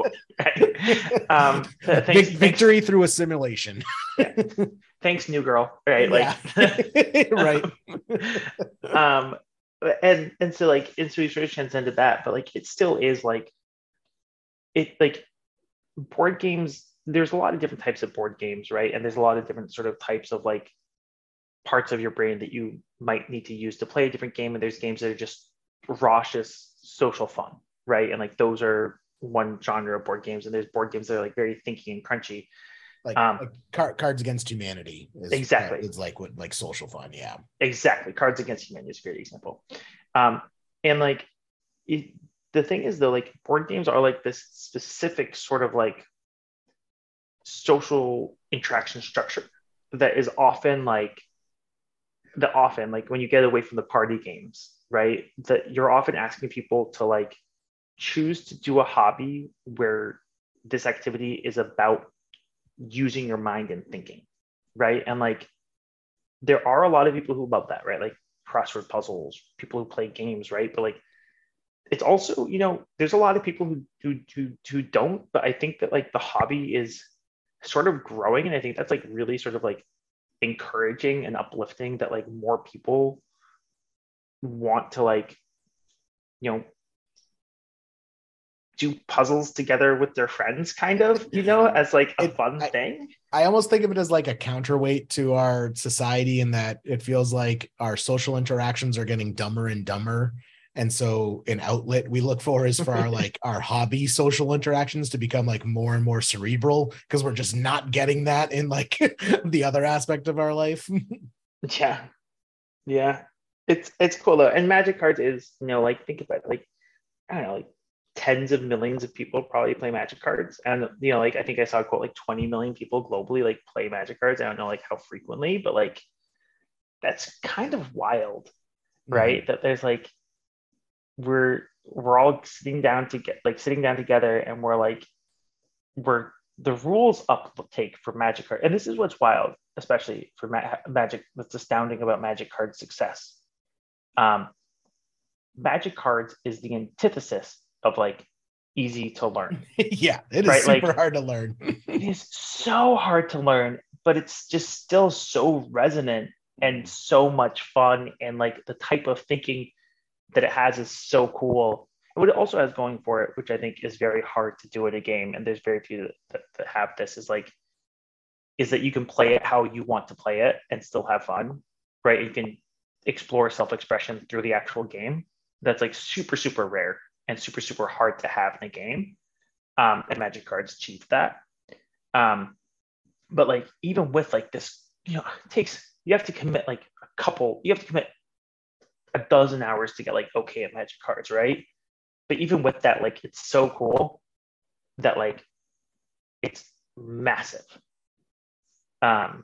Um Vic- thanks, victory through assimilation. simulation. Thanks, thanks new girl. Right like Yeah. right. Um and and so like and so we sort of transcended that but like it still is like it like board games there's a lot of different types of board games right? And there's a lot of different sort of types of like parts of your brain that you might need to use to play a different game and there's games that are just raucous social fun right and like those are one genre of board games and there's board games that are like very thinky and crunchy like, Um, like Car- cards against humanity is Exactly. it's like what like social fun yeah Exactly. Cards Against Humanity is a great example. Um, and like it, the thing is though, like board games are like this specific sort of like social interaction structure that is often like the often like when you get away from the party games, right? That you're often asking people to like choose to do a hobby where this activity is about using your mind and thinking, right? And like there are a lot of people who love that, right? Like crossword puzzles, people who play games, right? But like it's also, you know, there's a lot of people who who who, who don't, but I think that like the hobby is sort of growing and I think that's like really sort of like encouraging and uplifting that like more people want to like you know do puzzles together with their friends kind of you know as like a it, fun I, thing. I almost think of it as like a counterweight to our society in that it feels like our social interactions are getting dumber and dumber and so an outlet we look for is for our like our hobby social interactions to become like more and more cerebral because we're just not getting that in like the other aspect of our life. Yeah. Yeah. It's it's cool though. And magic cards is you know like think about it like i don't know like tens of millions of people probably play magic cards. And you know like i think i saw a quote like 20 million people globally like play magic cards. I don't know like how frequently but like that's kind of wild right? Mm-hmm. that there's like we're we're all sitting down to get like sitting down together and we're like we're the rules uptake for magic card and this is what's wild especially for ma- magic that's astounding about magic card success um, magic cards is the antithesis of like easy to learn yeah it is right? super like, hard to learn it is so hard to learn but it's just still so resonant and so much fun and like the type of thinking that it has is so cool. And what it also has going for it, which I think is very hard to do in a game, and there's very few that, that have this, is like, is that you can play it how you want to play it and still have fun, right? You can explore self-expression through the actual game. That's like super, super rare and super, super hard to have in a game. Um, and Magic Cards achieve that. Um, but like even with like this, you know, it takes you have to commit like a couple, you have to commit a dozen hours to get like okay at magic cards, right? But even with that, like it's so cool that like it's massive. Um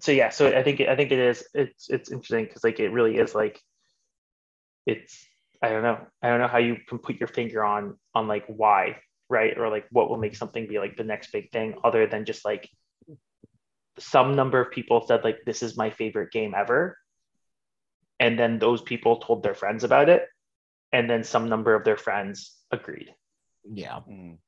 so yeah, so I think I think it is it's it's interesting because like it really is like it's I don't know. I don't know how you can put your finger on on like why, right? Or like what will make something be like the next big thing other than just like some number of people said like this is my favorite game ever and then those people told their friends about it. And then some number of their friends agreed. Yeah. Mm.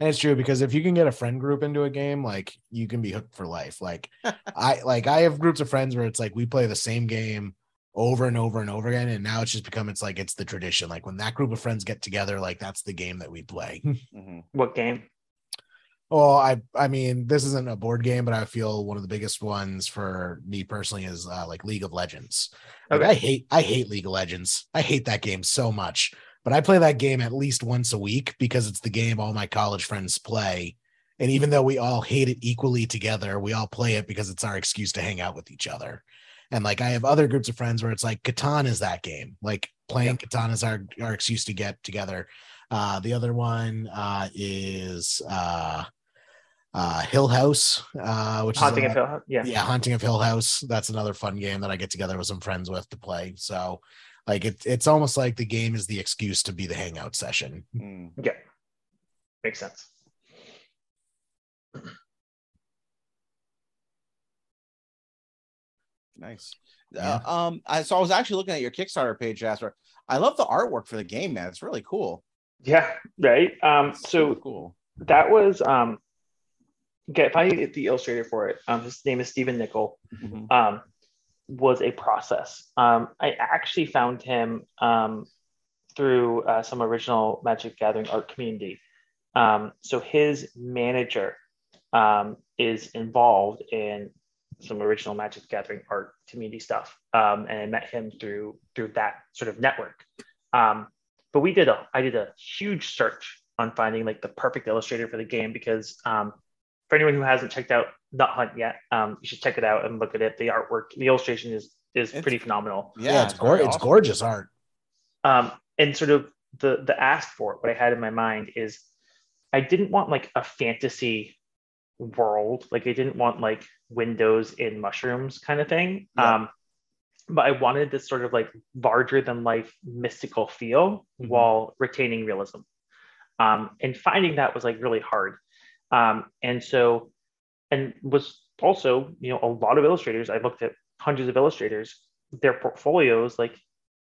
and it's true because if you can get a friend group into a game like you can be hooked for life. Like i like i have groups of friends where it's like we play the same game over and over and over again. And now it's just become it's like it's the tradition. Like when that group of friends get together like that's the game that we play. Mm-hmm. what game well, I I mean, this isn't a board game, but I feel one of the biggest ones for me personally is uh, like League of Legends. Like. I hate I hate League of Legends. I hate that game so much. But I play that game at least once a week because it's the game all my college friends play. And even though we all hate it equally together, we all play it because it's our excuse to hang out with each other. And like I have other groups of friends where it's like Catan is that game. Like playing yep. Catan is our, our excuse to get together. Uh, the other one uh, is uh, uh, Hill House, uh, which Haunting is of Hill Yeah. Yeah. Haunting of Hill House. That's another fun game that I get together with some friends with to play. So like it, it's almost like the game is the excuse to be the hangout session. Mm. Yeah. Makes sense. Nice. Yeah. Uh, um, I, so I was actually looking at your Kickstarter page, Jasper. I love the artwork for the game, man. It's really cool. Yeah, right. Um, so really cool. That was um get if I get the illustrator for it, um, his name is Stephen Nickel, mm-hmm. um, was a process. Um, I actually found him um, through uh, some original Magic Gathering art community. Um, so his manager um, is involved in some original Magic Gathering art community stuff, um, and I met him through through that sort of network. Um, but we did a I did a huge search on finding like the perfect illustrator for the game because um, for anyone who hasn't checked out Nut Hunt yet, um, you should check it out and look at it. The artwork, the illustration is is it's, pretty phenomenal. Yeah, yeah it's, it's, awesome. it's gorgeous art. Um, and sort of the the ask for it, what I had in my mind is I didn't want like a fantasy world. Like I didn't want like windows in mushrooms kind of thing. Yeah. Um, but I wanted this sort of like larger than life mystical feel mm-hmm. while retaining realism. Um, and finding that was like really hard. Um, and so, and was also, you know, a lot of illustrators, I looked at hundreds of illustrators, their portfolios, like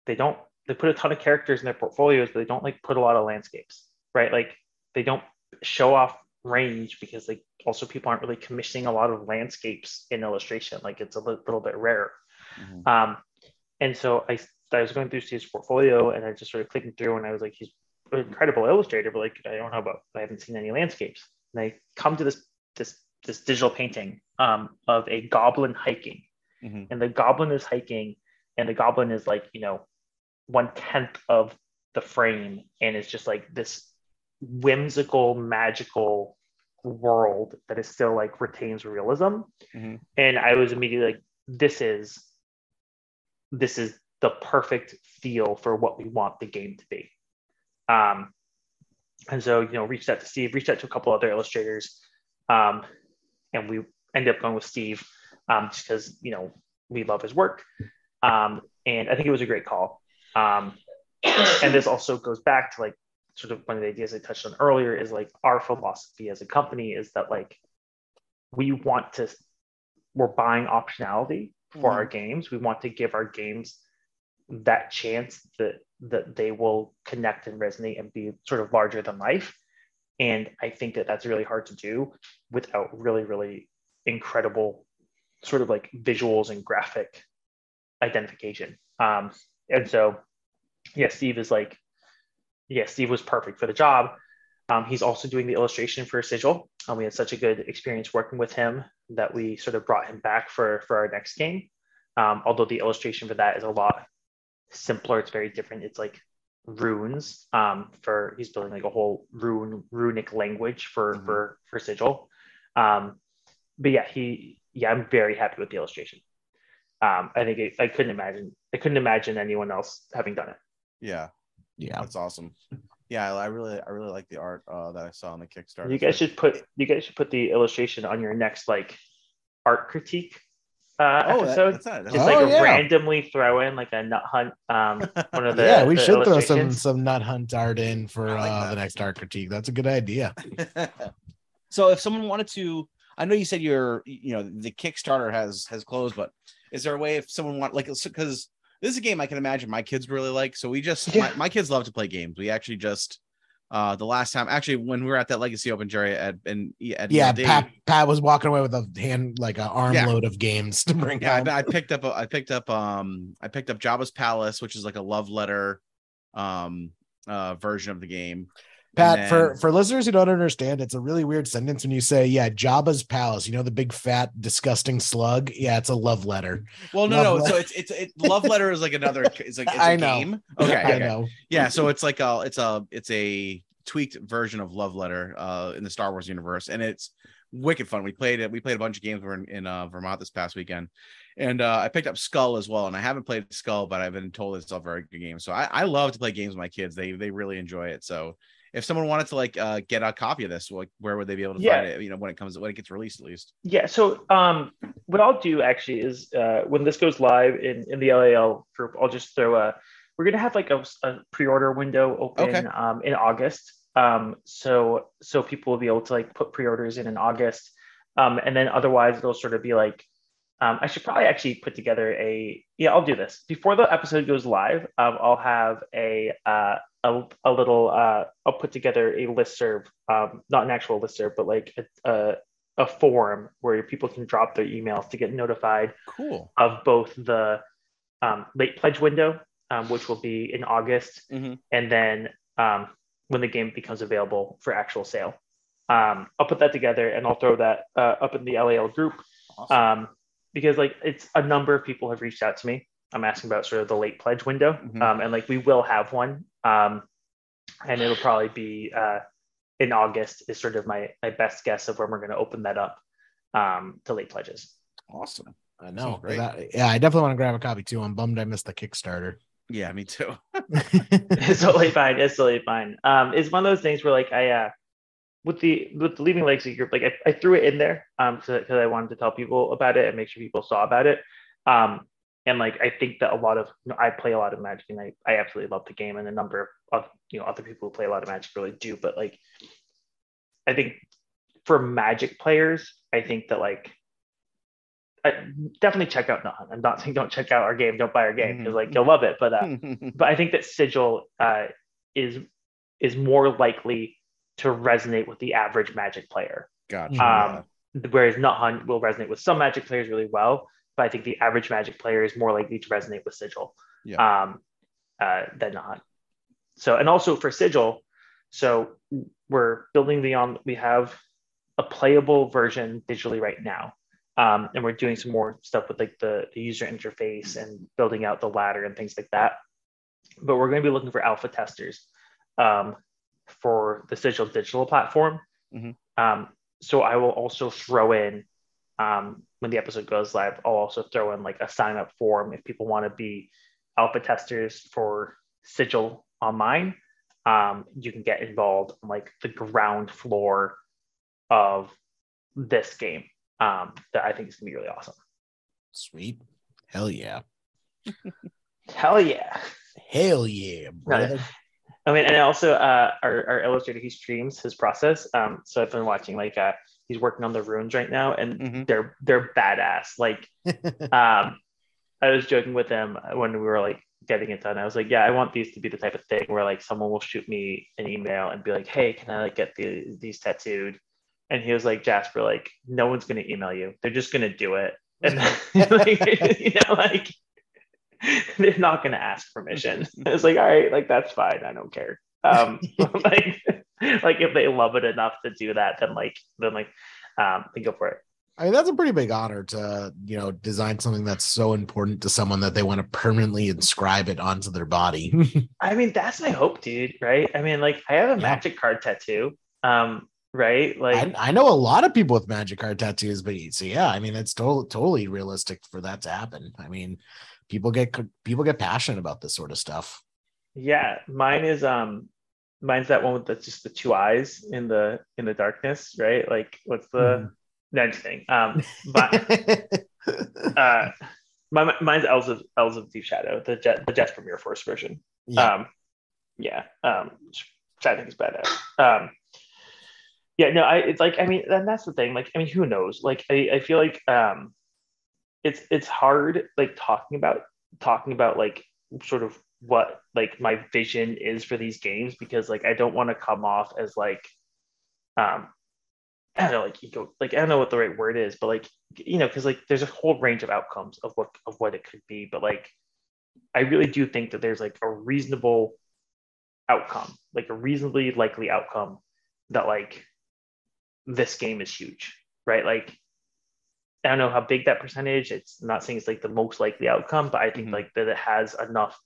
they don't, they put a ton of characters in their portfolios, but they don't like put a lot of landscapes, right? Like they don't show off range because like also people aren't really commissioning a lot of landscapes in illustration. Like it's a li- little bit rare. Mm-hmm. Um, and so I, I was going through Steve's portfolio and I just sort of clicking through and I was like, he's an incredible illustrator, but like I don't know about I haven't seen any landscapes. And I come to this this this digital painting um, of a goblin hiking, mm-hmm. and the goblin is hiking, and the goblin is like you know one tenth of the frame, and it's just like this whimsical, magical world that is still like retains realism. Mm-hmm. And I was immediately like, this is this is the perfect feel for what we want the game to be. Um, and so, you know, reached out to Steve, reached out to a couple other illustrators, um, and we ended up going with Steve um, just because, you know, we love his work. Um, and I think it was a great call. Um, and this also goes back to like sort of one of the ideas I touched on earlier is like our philosophy as a company is that like we want to, we're buying optionality for mm-hmm. our games. We want to give our games that chance that that they will connect and resonate and be sort of larger than life. And I think that that's really hard to do without really, really incredible sort of like visuals and graphic identification. Um, and so, yeah, Steve is like, yeah, Steve was perfect for the job. Um, he's also doing the illustration for Sigil. Um, we had such a good experience working with him that we sort of brought him back for for our next game. Um, although the illustration for that is a lot simpler. It's very different. It's like runes um, for he's building like a whole rune runic language for mm-hmm. for for sigil. Um, but yeah, he yeah, I'm very happy with the illustration. Um, I think it, I couldn't imagine I couldn't imagine anyone else having done it. Yeah, yeah, that's awesome. Yeah, I really I really like the art uh, that I saw on the Kickstarter. You guys should put you guys should put the illustration on your next like art critique uh, oh, episode. That, that's Just oh, like yeah. randomly throw in like a nut hunt. Um, one of the yeah, we the should throw some some nut hunt art in for like uh, the next art critique. That's a good idea. so if someone wanted to, I know you said you're you know the Kickstarter has has closed, but is there a way if someone want like because this is a game I can imagine my kids really like. So we just yeah. my, my kids love to play games. We actually just uh the last time actually when we were at that legacy open jerry at and at yeah pat pat was walking away with a hand like an armload yeah. of games to bring yeah I, I, picked up a, i picked up um i picked up jabba's palace which is like a love letter um uh version of the game Pat, then, for for listeners who don't understand, it's a really weird sentence when you say, "Yeah, Jabba's palace." You know the big fat disgusting slug. Yeah, it's a love letter. Well, no, love no. So it's it's it, love letter is like another. It's like it's a I know. game. Okay, I know. Yeah, so it's like a it's a it's a tweaked version of love letter uh in the Star Wars universe, and it's wicked fun. We played it. We played a bunch of games. We are in, in uh, Vermont this past weekend, and uh, I picked up Skull as well. And I haven't played Skull, but I've been told it's a very good game. So I, I love to play games with my kids. They they really enjoy it. So if someone wanted to like uh, get a copy of this, like where would they be able to yeah. find it? You know, when it comes when it gets released, at least. Yeah. So um, what I'll do actually is uh, when this goes live in in the LAL group, I'll just throw a. We're gonna have like a, a pre-order window open okay. um, in August. Um, so so people will be able to like put pre-orders in in August, um, and then otherwise it'll sort of be like. Um, I should probably actually put together a yeah I'll do this before the episode goes live. Um, I'll have a uh, a, a little uh, I'll put together a list serve, um, not an actual list serve, but like a, a, a forum where people can drop their emails to get notified cool of both the um, late pledge window, um, which will be in August, mm-hmm. and then um, when the game becomes available for actual sale. Um, I'll put that together and I'll throw that uh, up in the LAL group awesome. Um, because like it's a number of people have reached out to me I'm asking about sort of the late pledge window, mm-hmm. um, and like we will have one, um, and it'll probably be uh, in August is sort of my my best guess of when we're going to open that up um, to late pledges. Awesome. I know. yeah, I definitely want to grab a copy too. I'm bummed I missed the Kickstarter. Yeah, me too. it's totally fine. It's totally fine. Um, it's one of those things where like I uh with the with the leaving legacy group, like I, I threw it in there um because I wanted to tell people about it and make sure people saw about it. Um, and like I think that a lot of you know, I play a lot of Magic and I, I absolutely love the game and a number of you know other people who play a lot of Magic really do. But like I think for Magic players, I think that like I, definitely check out Nut Hunt. I'm not saying don't check out our game, don't buy our game because like you'll love it. But uh, but I think that Sigil uh, is is more likely to resonate with the average Magic player. Gotcha. Um, whereas Nut Hunt will resonate with some Magic players really well, but I think the average Magic player is more likely to resonate with Sigil yeah. um, uh, than not. So and also for Sigil, so we're building the on. We have a playable version digitally right now um, and we're doing some more stuff with like the, the user interface and building out the ladder and things like that. But we're going to be looking for alpha testers um, for the Sigil digital platform. Mm-hmm. Um, so I will also throw in um, when the episode goes live. I'll also throw in like a sign up form if people want to be alpha testers for Sigil online. Um, you can get involved on like the ground floor of this game um, that I think is gonna be really awesome. Sweet. Hell yeah. Hell yeah. Hell yeah, brother. I mean, and also uh, our, our illustrator, he streams his process. Um, so I've been watching like uh, he's working on the runes right now, and mm-hmm. they're they're badass. Like, um, I was joking with him when we were like getting it done. I was like, yeah, I want these to be the type of thing where like someone will shoot me an email and be like, hey, can I like get the, these tattooed? and he was like jasper like no one's going to email you they're just going to do it and like, you know like they're not going to ask permission it's like all right like that's fine i don't care um like like if they love it enough to do that then like then like um then go for it I mean, that's a pretty big honor to, you know, design something that's so important to someone that they want to permanently inscribe it onto their body. I mean, that's my hope, dude. Right? I mean, like, I have a yeah. magic card tattoo. Um, right? Like I, I, know a lot of people with magic card tattoos, but so yeah, I mean it's totally totally realistic for that to happen. I mean, people get people get passionate about this sort of stuff. Yeah, mine is um mine's that one with the, just the two eyes in the in the darkness, right? Like what's the mm. next thing? Um but uh my, mine's Elves of Elves of Deep Shadow, the Jet the Jesper Force version. Yeah. Um yeah, um which I think is badass. Um yeah no i it's like i mean and that's the thing like i mean who knows like i, I feel like um it's it's hard like talking about talking about like sort of what like my vision is for these games because like i don't want to come off as like um I don't know, like ego, like I don't know what the right word is, but like you know, because like there's a whole range of outcomes of what of what it could be, but like I really do think that there's like a reasonable outcome, like a reasonably likely outcome that like this game is huge, right? Like, I don't know how big that percentage. It's I'm not saying it's like the most likely outcome, but I think mm-hmm. like that it has enough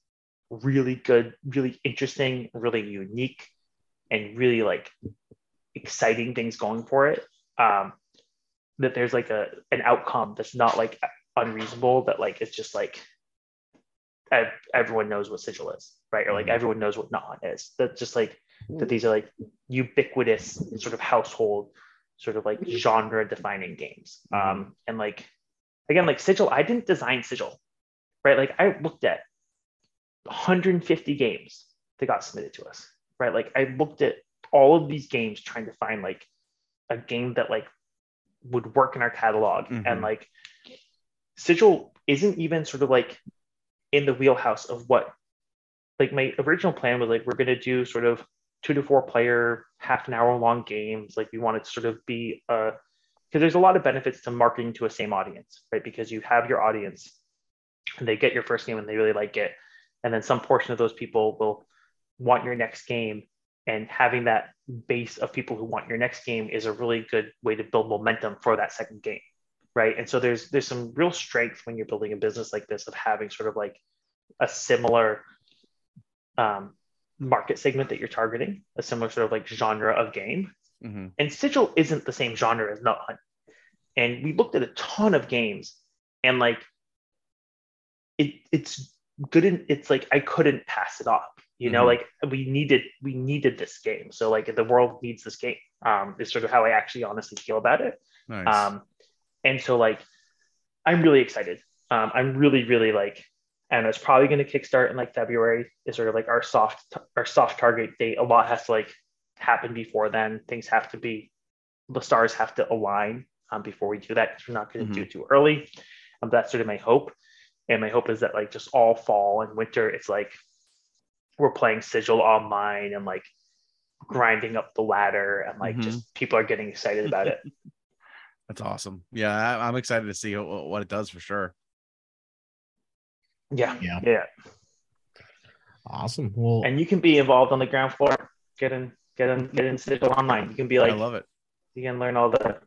really good, really interesting, really unique, and really like exciting things going for it. Um, that there's like a an outcome that's not like unreasonable. That like it's just like everyone knows what sigil is, right? Or like mm-hmm. everyone knows what not is. That's just like that these are like ubiquitous sort of household sort of like genre defining games. Mm-hmm. Um, and like, again, like Sigil, I didn't design Sigil, right? Like I looked at 150 games that got submitted to us, right? Like I looked at all of these games trying to find like a game that like would work in our catalog. Mm-hmm. And like Sigil isn't even sort of like in the wheelhouse of what like my original plan was like we're going to do sort of two to four player, half an hour long games. Like we want it to sort of be uh because there's a lot of benefits to marketing to a same audience, right? Because you have your audience and they get your first game and they really like it. And then some portion of those people will want your next game. And having that base of people who want your next game is a really good way to build momentum for that second game. Right. And so there's there's some real strength when you're building a business like this of having sort of like a similar um, market segment that you're targeting, a similar sort of like genre of game. Mm-hmm. And Sigil isn't the same genre as Nut Hunt. And we looked at a ton of games and like it it's in, it's like I couldn't pass it off. You know, mm-hmm. like we needed we needed this game. So like the world needs this game. Um, is sort of how I actually honestly feel about it. Nice. Um, and so like I'm really excited. Um, I'm really really like, and it's probably going to kickstart in like February. Is sort of like our soft our soft target date. A lot has to like happen before then. Things have to be the stars have to align um, before we do that because we're not going to mm-hmm. do it too early. Um, that's sort of my hope. And my hope is that like just all fall and winter, it's like we're playing Sigil online and like grinding up the ladder and like mm-hmm. just people are getting excited about it. That's awesome. Yeah, I, am excited to see what it does for sure. Yeah, yeah, yeah. Awesome. Well, and you can be involved on the ground floor. Get in, get in, get in Sigil online. You can be like, I love it. You can learn all the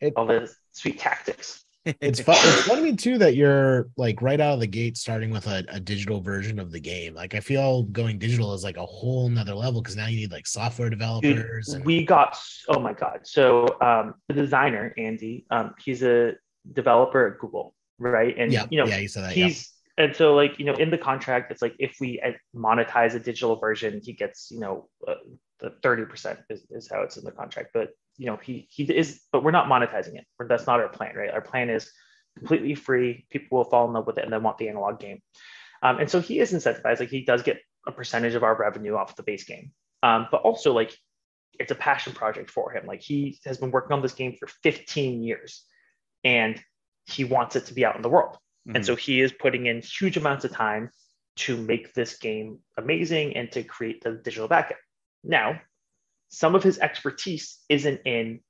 it, all the sweet tactics it's fun. It's fun to me too that you're like right out of the gate starting with a, a digital version of the game. Like I feel going digital is like a whole nother level because now you need like software developers. and... We got oh my god. So um, the designer Andy, um, he's a developer at Google, right? And yeah, you know, yeah, you said that. He's yeah. and so like you know in the contract it's like if we uh, monetize a digital version, he gets you know uh, the thirty percent is, is how it's in the contract, but you know he he is but we're not monetizing it. That's not our plan right? Our plan is completely free. People will fall in love with it and then want the analog game. Um, and so he is incentivized like he does get a percentage of our revenue off the base game. Um, but also like it's a passion project for him. Like he has been working on this game for 15 years and he wants it to be out in the world. Mm-hmm. and so he is putting in huge amounts of time to make this game amazing and to create the digital backend now some of his expertise isn't in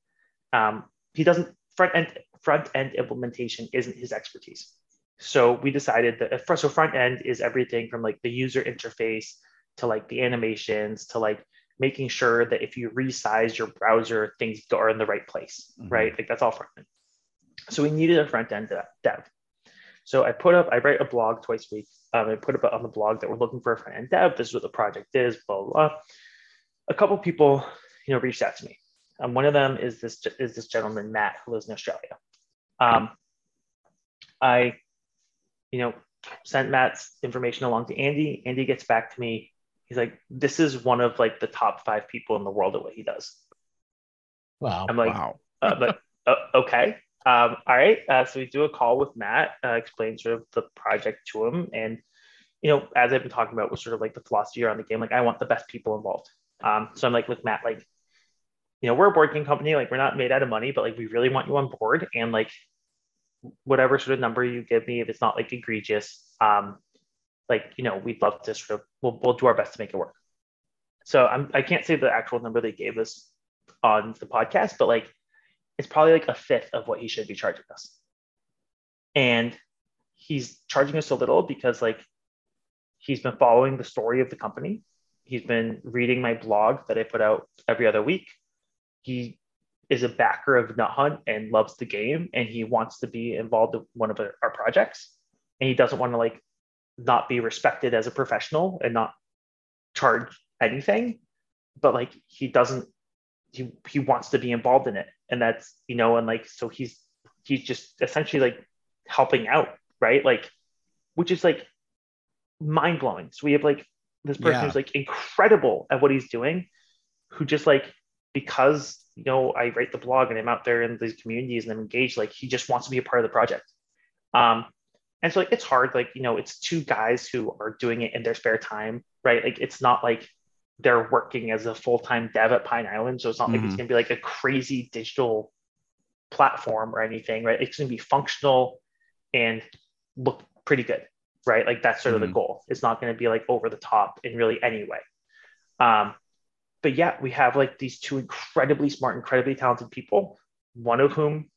um, he doesn't front end front end implementation isn't his expertise. So we decided that so front end is everything from like the user interface to like the animations to like making sure that if you resize your browser things are in the right place mm-hmm. right? Like that's all front end. So we needed a front end dev. So i put up i write a blog twice a week. Um, i put up on the blog that we're looking for a front end dev. This is what the project is blah blah, blah a couple people, you know, reached out to me. Um, one of them is this is this gentleman Matt who lives in Australia. Um, I, you know, sent Matt's information along to Andy. Andy gets back to me. He's like, "This is one of like the top five people in the world at what he does." Wow. I'm like, wow. uh, but uh, okay. Um, all right. Uh, so we do a call with Matt, uh, explain sort of the project to him, and you know, as I've been talking about, was sort of like the philosophy around the game. Like, I want the best people involved. Um, so I'm like, look, Matt, like, you know, we're a board game company, like we're not made out of money, but like we really want you on board. And like whatever sort of number you give me, if it's not like egregious, um, like, you know, we'd love to sort of we'll, we'll do our best to make it work. So I'm I can't say the actual number they gave us on the podcast, but like it's probably like a fifth of what he should be charging us. And he's charging us a little because like he's been following the story of the company He's been reading my blog that I put out every other week. He is a backer of Nut Hunt and loves the game, and he wants to be involved in one of our projects. And he doesn't want to like not be respected as a professional and not charge anything, but like he doesn't. He he wants to be involved in it, and that's you know, and like so he's he's just essentially like helping out, right? Like, which is like mind blowing. So we have like this person yeah. who's like incredible at what he's doing, who just like because you know I write the blog and I'm out there in these communities and I'm engaged, like he just wants to be a part of the project. Um, and so like it's hard, like you know, it's two guys who are doing it in their spare time, right? Like it's not like they're working as a full-time dev at Pine Island. So it's not mm-hmm. like it's mm-hmm. gonna be like a crazy digital platform or anything, right? It's gonna be functional and look pretty good right? Like that's sort of mm-hmm. the goal. It's not going to be like over the top in really any way. Um, but yeah, we have like these two incredibly smart, incredibly talented people, one of whom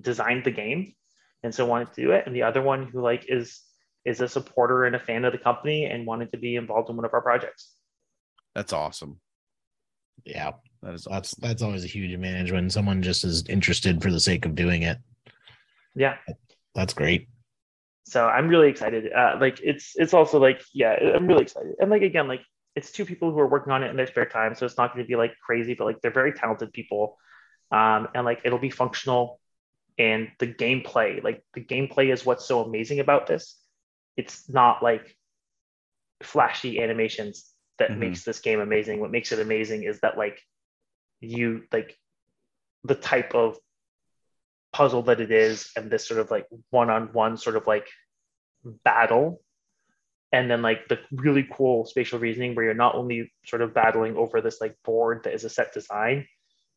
designed the game and so wanted to do it, and the other one who like is is a supporter and a fan of the company and wanted to be involved in one of our projects. That's awesome. Yeah, that is awesome. that's that's always a huge advantage when someone just is interested for the sake of doing it. Yeah, that's great so i'm really excited. Uh, like it's it's also like yeah i'm really excited. And like again like it's two people who are working on it in their spare time so it's not going to be like crazy but like they're very talented people. Um, and like it'll be functional and the gameplay. Like the gameplay is what's so amazing about this. It's not like flashy animations that mm-hmm. makes this game amazing. What makes it amazing is that like you like the type of puzzle that it is and this sort of like one-on-one sort of like battle. And then like the really cool spatial reasoning where you're not only sort of battling over this like board that is a set design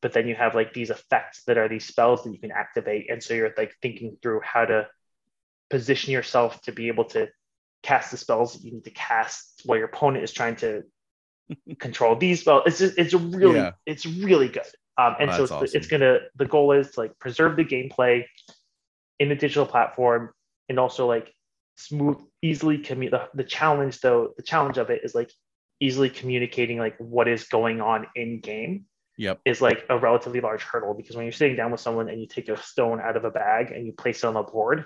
but then you have like these effects that are these spells that you can activate. And so you're like thinking through how to position yourself to be able to cast the spells that you need to cast while your opponent is trying to control these spells. It's just, it's really yeah. it's really good um, and oh, so it's, awesome. it's gonna the goal is to like preserve the gameplay in the digital platform and also like smooth easily commute the, the challenge though the challenge of it is like easily communicating like what is going on in game yep is like a relatively large hurdle because when you're sitting down with someone and you take a stone out of a bag and you place it on the board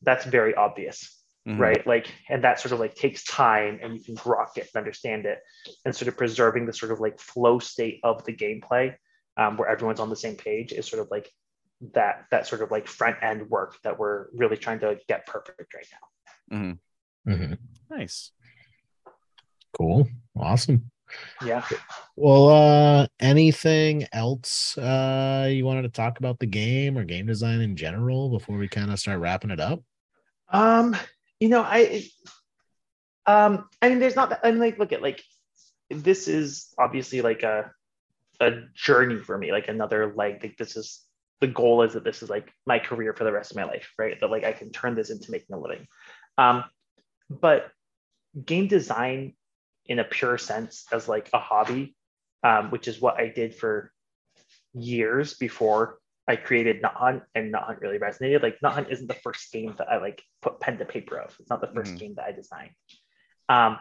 that's very obvious mm-hmm. right like and that sort of like takes time and you can grok it and understand it and sort of preserving the sort of like flow state of the gameplay um, where everyone's on the same page is sort of like that that sort of like front end work that we're really trying to get perfect right now Mm-hmm. Mm-hmm. Nice. Cool. Awesome. Yeah. Well, uh, anything else uh, you wanted to talk about the game or game design in general before we kind of start wrapping it up? Um, you know, I, um, I mean, there's not that. I'm like, look at like, this is obviously like a, a journey for me, like another leg. Like this is the goal is that this is like my career for the rest of my life, right? That like I can turn this into making a living. Um, but game design in a pure sense as like a hobby, um, which is what I did for years before I created Nut Hunt and Nut Hunt really resonated. Like Nut Hunt isn't the first game that I like put pen to paper of. It's not the 1st mm-hmm. game that I designed. Um,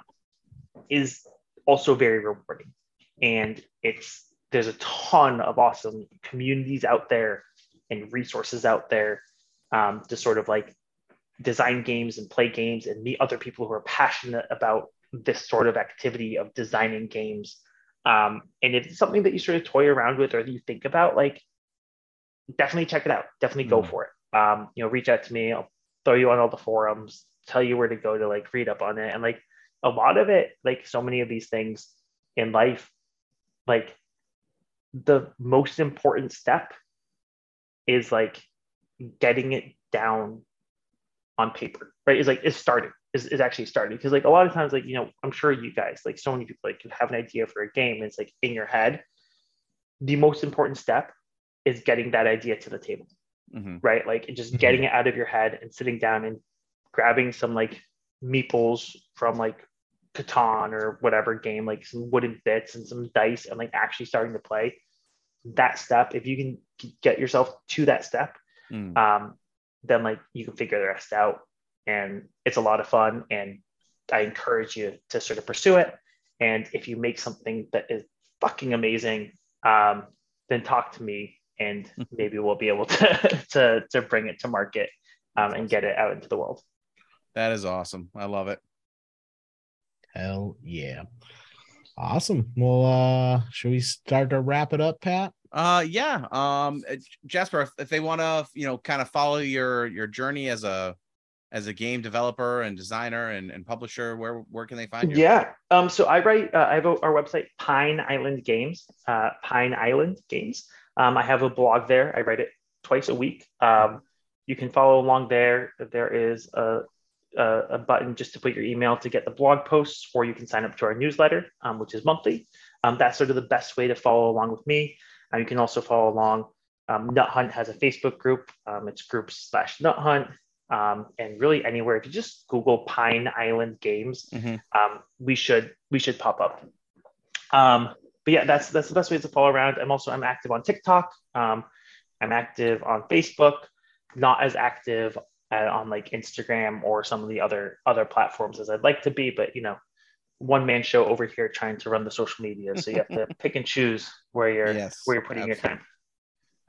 is also very rewarding, and it's there's a ton of awesome communities out there and resources out there um, to sort of like design games and play games and meet other people who are passionate about this sort of activity of designing games. Um, and if it's something that you sort of toy around with or that you think about, like definitely check it out. Definitely go mm. for it. Um, you know, reach out to me. I'll throw you on all the forums, tell you where to go to like read up on it. And like a lot of it, like so many of these things in life, like the most important step is like getting it down on paper, right? Is like is starting, is, is actually starting. Because like a lot of times, like, you know, I'm sure you guys, like so many people like you have an idea for a game, and it's like in your head. The most important step is getting that idea to the table. Mm-hmm. Right. Like just mm-hmm. getting it out of your head and sitting down and grabbing some like meeples from like Catan or whatever game, like some wooden bits and some dice and like actually starting to play that step. If you can get yourself to that step, mm. um, then like you can figure the rest out and it's a lot of fun and i encourage you to sort of pursue it and if you make something that is fucking amazing um, then talk to me and maybe we'll be able to to, to bring it to market um, and get it out into the world that is awesome i love it hell yeah awesome well uh should we start to wrap it up pat uh, yeah. Um, uh, Jasper, if, if they want to, you know, kind of follow your your journey as a as a game developer and designer and, and publisher, where where can they find you? Yeah. Um. So I write. Uh, I have a, our website, Pine Island Games. Uh, Pine Island Games. Um. I have a blog there. I write it twice a week. Um. You can follow along there. There is a a, a button just to put your email to get the blog posts, or you can sign up to our newsletter, um, which is monthly. Um, that's sort of the best way to follow along with me. Uh, you can also follow along. Um, Nut Hunt has a Facebook group. Um, it's groups slash Nut Hunt. Um, and really anywhere, if you just Google Pine Island Games, mm-hmm. Um, we should we should pop up. Um, but yeah, that's that's the best way to follow around. I'm also I'm active on TikTok. Um, I'm active on Facebook. Not as active uh, on like Instagram or some of the other other platforms as I'd like to be, but you know, one man show over here trying to run the social media. So you have to pick and choose where you're yes, where you're putting absolutely. your time.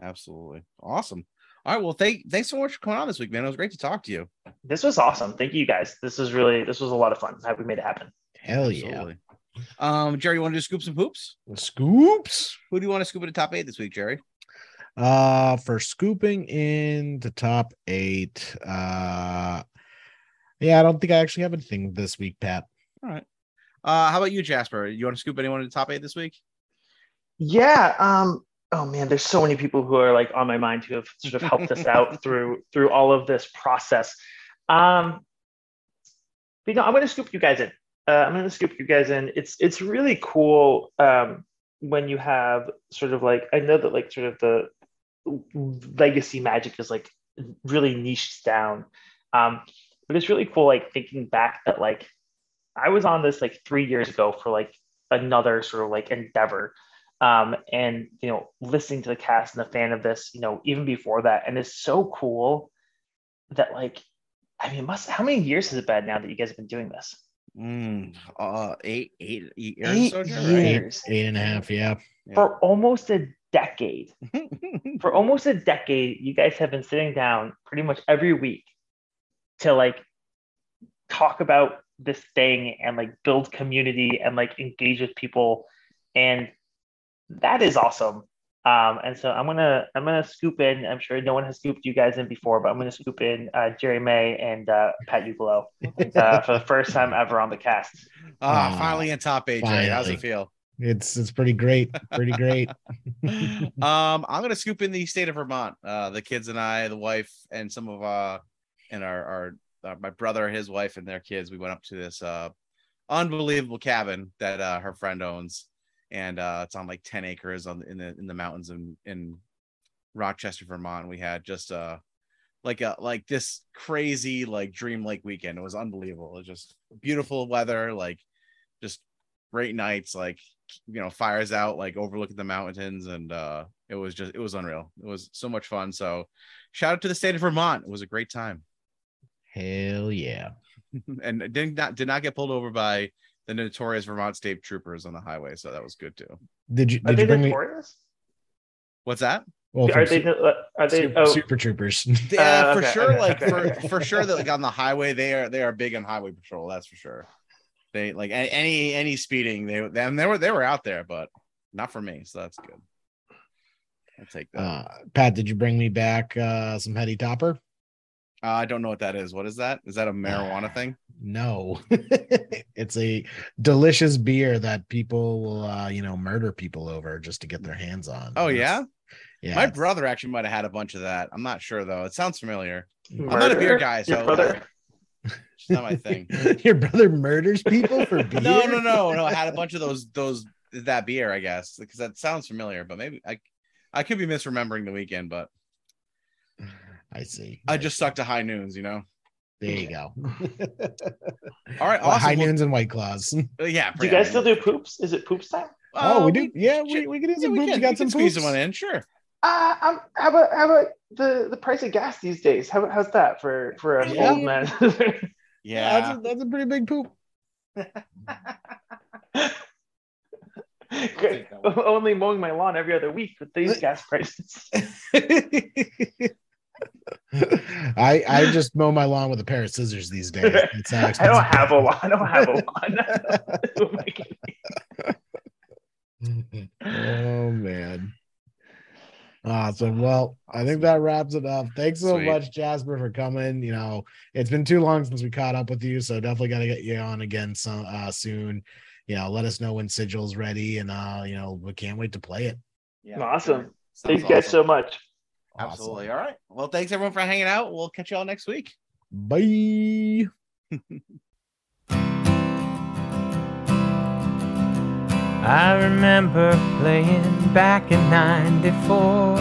Absolutely. Awesome. All right. Well, thank thanks so much for coming on this week, man. It was great to talk to you. This was awesome. Thank you guys. This was really this was a lot of fun. Happy we made it happen. Hell absolutely. yeah. Um, Jerry, you want to do scoops and poops? Scoops. Who do you want to scoop at the top eight this week, Jerry? Uh, for scooping in the top eight. Uh, yeah, I don't think I actually have anything this week, Pat. All right. Uh, how about you, Jasper? You want to scoop anyone in the top eight this week? Yeah. Um. Oh man, there's so many people who are like on my mind who have sort of helped us out through through all of this process. Um. But, you know, I'm going to scoop you guys in. Uh, I'm going to scoop you guys in. It's it's really cool um, when you have sort of like I know that like sort of the legacy magic is like really niched down, um, but it's really cool like thinking back that like I was on this like three years ago for like another sort of like endeavor. Um, and you know, listening to the cast and the fan of this, you know, even before that, and it's so cool that like, I mean, must how many years has it been now that you guys have been doing this? Mm, uh, eight, eight, eight years. Eight so, years. Eight, eight and a half, yeah. yeah. For almost a decade. For almost a decade, you guys have been sitting down pretty much every week to like talk about this thing and like build community and like engage with people. And that is awesome. Um, and so I'm gonna I'm gonna scoop in. I'm sure no one has scooped you guys in before, but I'm gonna scoop in uh, Jerry May and uh, Pat Ugolo uh, for the first time ever on the cast. Ah, finally in top eight. Jerry. How's it feel? It's it's pretty great, pretty great. um, I'm gonna scoop in the state of Vermont. Uh, the kids and I, the wife, and some of uh, and our our uh, my brother, his wife, and their kids. We went up to this uh, unbelievable cabin that uh, her friend owns and uh, it's on like 10 acres on the, in the in the mountains in in Rochester, Vermont. We had just uh like a like this crazy like dream lake weekend. It was unbelievable. It was just beautiful weather, like just great nights, like you know, fires out, like overlooking the mountains, and uh it was just it was unreal. It was so much fun. So shout out to the state of Vermont. It was a great time. Hell yeah. and did not did not get pulled over by the notorious Vermont State Troopers on the highway, so that was good too. Did you? Did are you bring notorious? Me... What's that? Well, are they? Are they? Super, oh. super troopers. Yeah, uh, for sure. Okay, like okay. for for sure that like on the highway, they are they are big on highway patrol. That's for sure. They like any any speeding. They them they were they were out there, but not for me. So that's good. I'll take that. Uh, Pat, did you bring me back uh, some heady topper? Uh, I don't know what that is. What is that? Is that a marijuana thing? No, it's a delicious beer that people will, uh, you know, murder people over just to get their hands on. Oh yeah, yeah. My brother actually might have had a bunch of that. I'm not sure though. It sounds familiar. Murder? I'm not a beer guy, so uh, it's not my thing. Your brother murders people for beer? no, no, no, no. I had a bunch of those, those that beer, I guess, because that sounds familiar. But maybe I, I could be misremembering the weekend, but I see. I just stuck to high noons, you know. There you go. All right, well, awesome. High noons and white claws. Uh, yeah. Do you guys still do poops? Is it poops time? Oh, we do. Yeah, we, we can do some yeah, poops. Can. You got some squeeze one in, sure. Uh, um, how about how about the the price of gas these days? How how's that for for an yeah. old man? yeah, that's a, that's a pretty big poop. Only mowing my lawn every other week with these gas prices. I I just mow my lawn with a pair of scissors these days. I don't have a lawn. I don't have a lawn. oh man. Awesome. Well, I think that wraps it up. Thanks so Sweet. much, Jasper, for coming. You know, it's been too long since we caught up with you, so definitely got to get you on again some uh, soon. You know, let us know when Sigil's ready, and uh, you know, we can't wait to play it. Yeah, awesome. Thanks, you guys so much. Absolutely. Awesome. All right. Well, thanks everyone for hanging out. We'll catch you all next week. Bye. I remember playing back in 94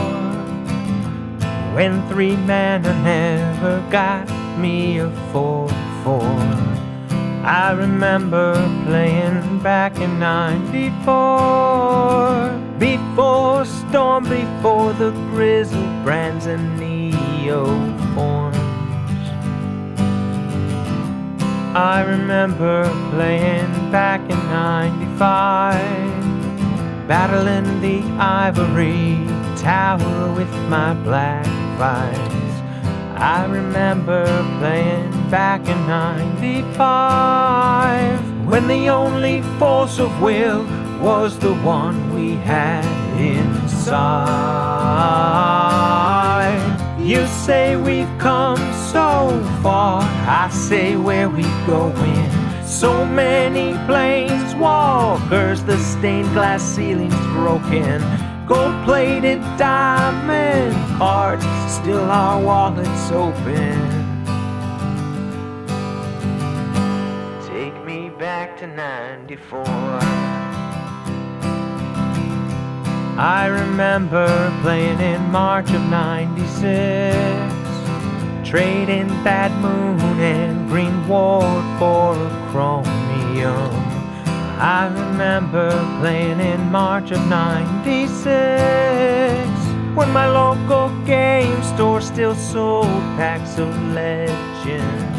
when three mana never got me a 4 4. I remember playing back in 94 before Storm, before the Grizzle Brands and Neo I remember playing back in 95, battling the ivory tower with my Black Vise. I remember playing back in 95 when the only force of will was the one we had inside. You say we've come so far, I say where we going. So many planeswalkers, the stained glass ceiling's broken. Gold plated diamond cards, still our wallets open. Take me back to 94. I remember playing in March of 96 trading that moon and green ward for a chromium. I remember playing in March of 96 when my local game store still sold packs of legends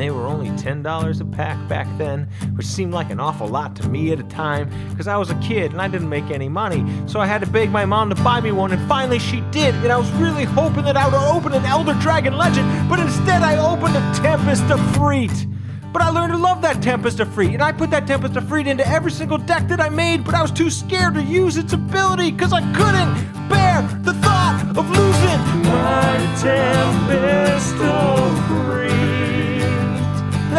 they were only $10 a pack back then, which seemed like an awful lot to me at a time because I was a kid and I didn't make any money. So I had to beg my mom to buy me one, and finally she did. And I was really hoping that I would open an Elder Dragon Legend, but instead I opened a Tempest Efreet. But I learned to love that Tempest Efreet, and I put that Tempest Efreet into every single deck that I made, but I was too scared to use its ability because I couldn't bear the thought of losing my Tempest Efreet.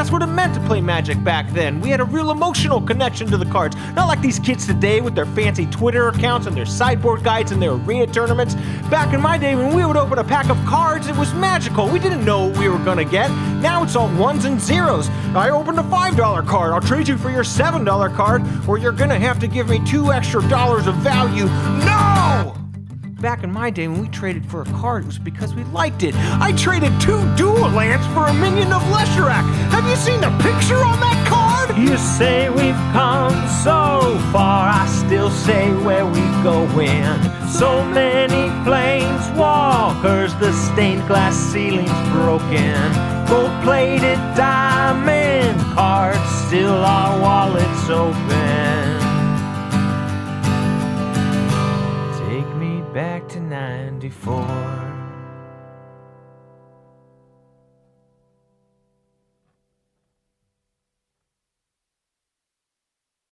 That's what it meant to play Magic back then. We had a real emotional connection to the cards. Not like these kids today with their fancy Twitter accounts and their sideboard guides and their arena tournaments. Back in my day, when we would open a pack of cards, it was magical. We didn't know what we were gonna get. Now it's all ones and zeros. I opened a $5 card. I'll trade you for your $7 card, or you're gonna have to give me two extra dollars of value. No! Back in my day when we traded for a card, it was because we liked it. I traded two dual lands for a minion of Leshrac. Have you seen the picture on that card? You say we've come so far, I still say where we going. So many planeswalkers, the stained glass ceiling's broken. Gold plated diamond cards, still our wallets open. Back to 94.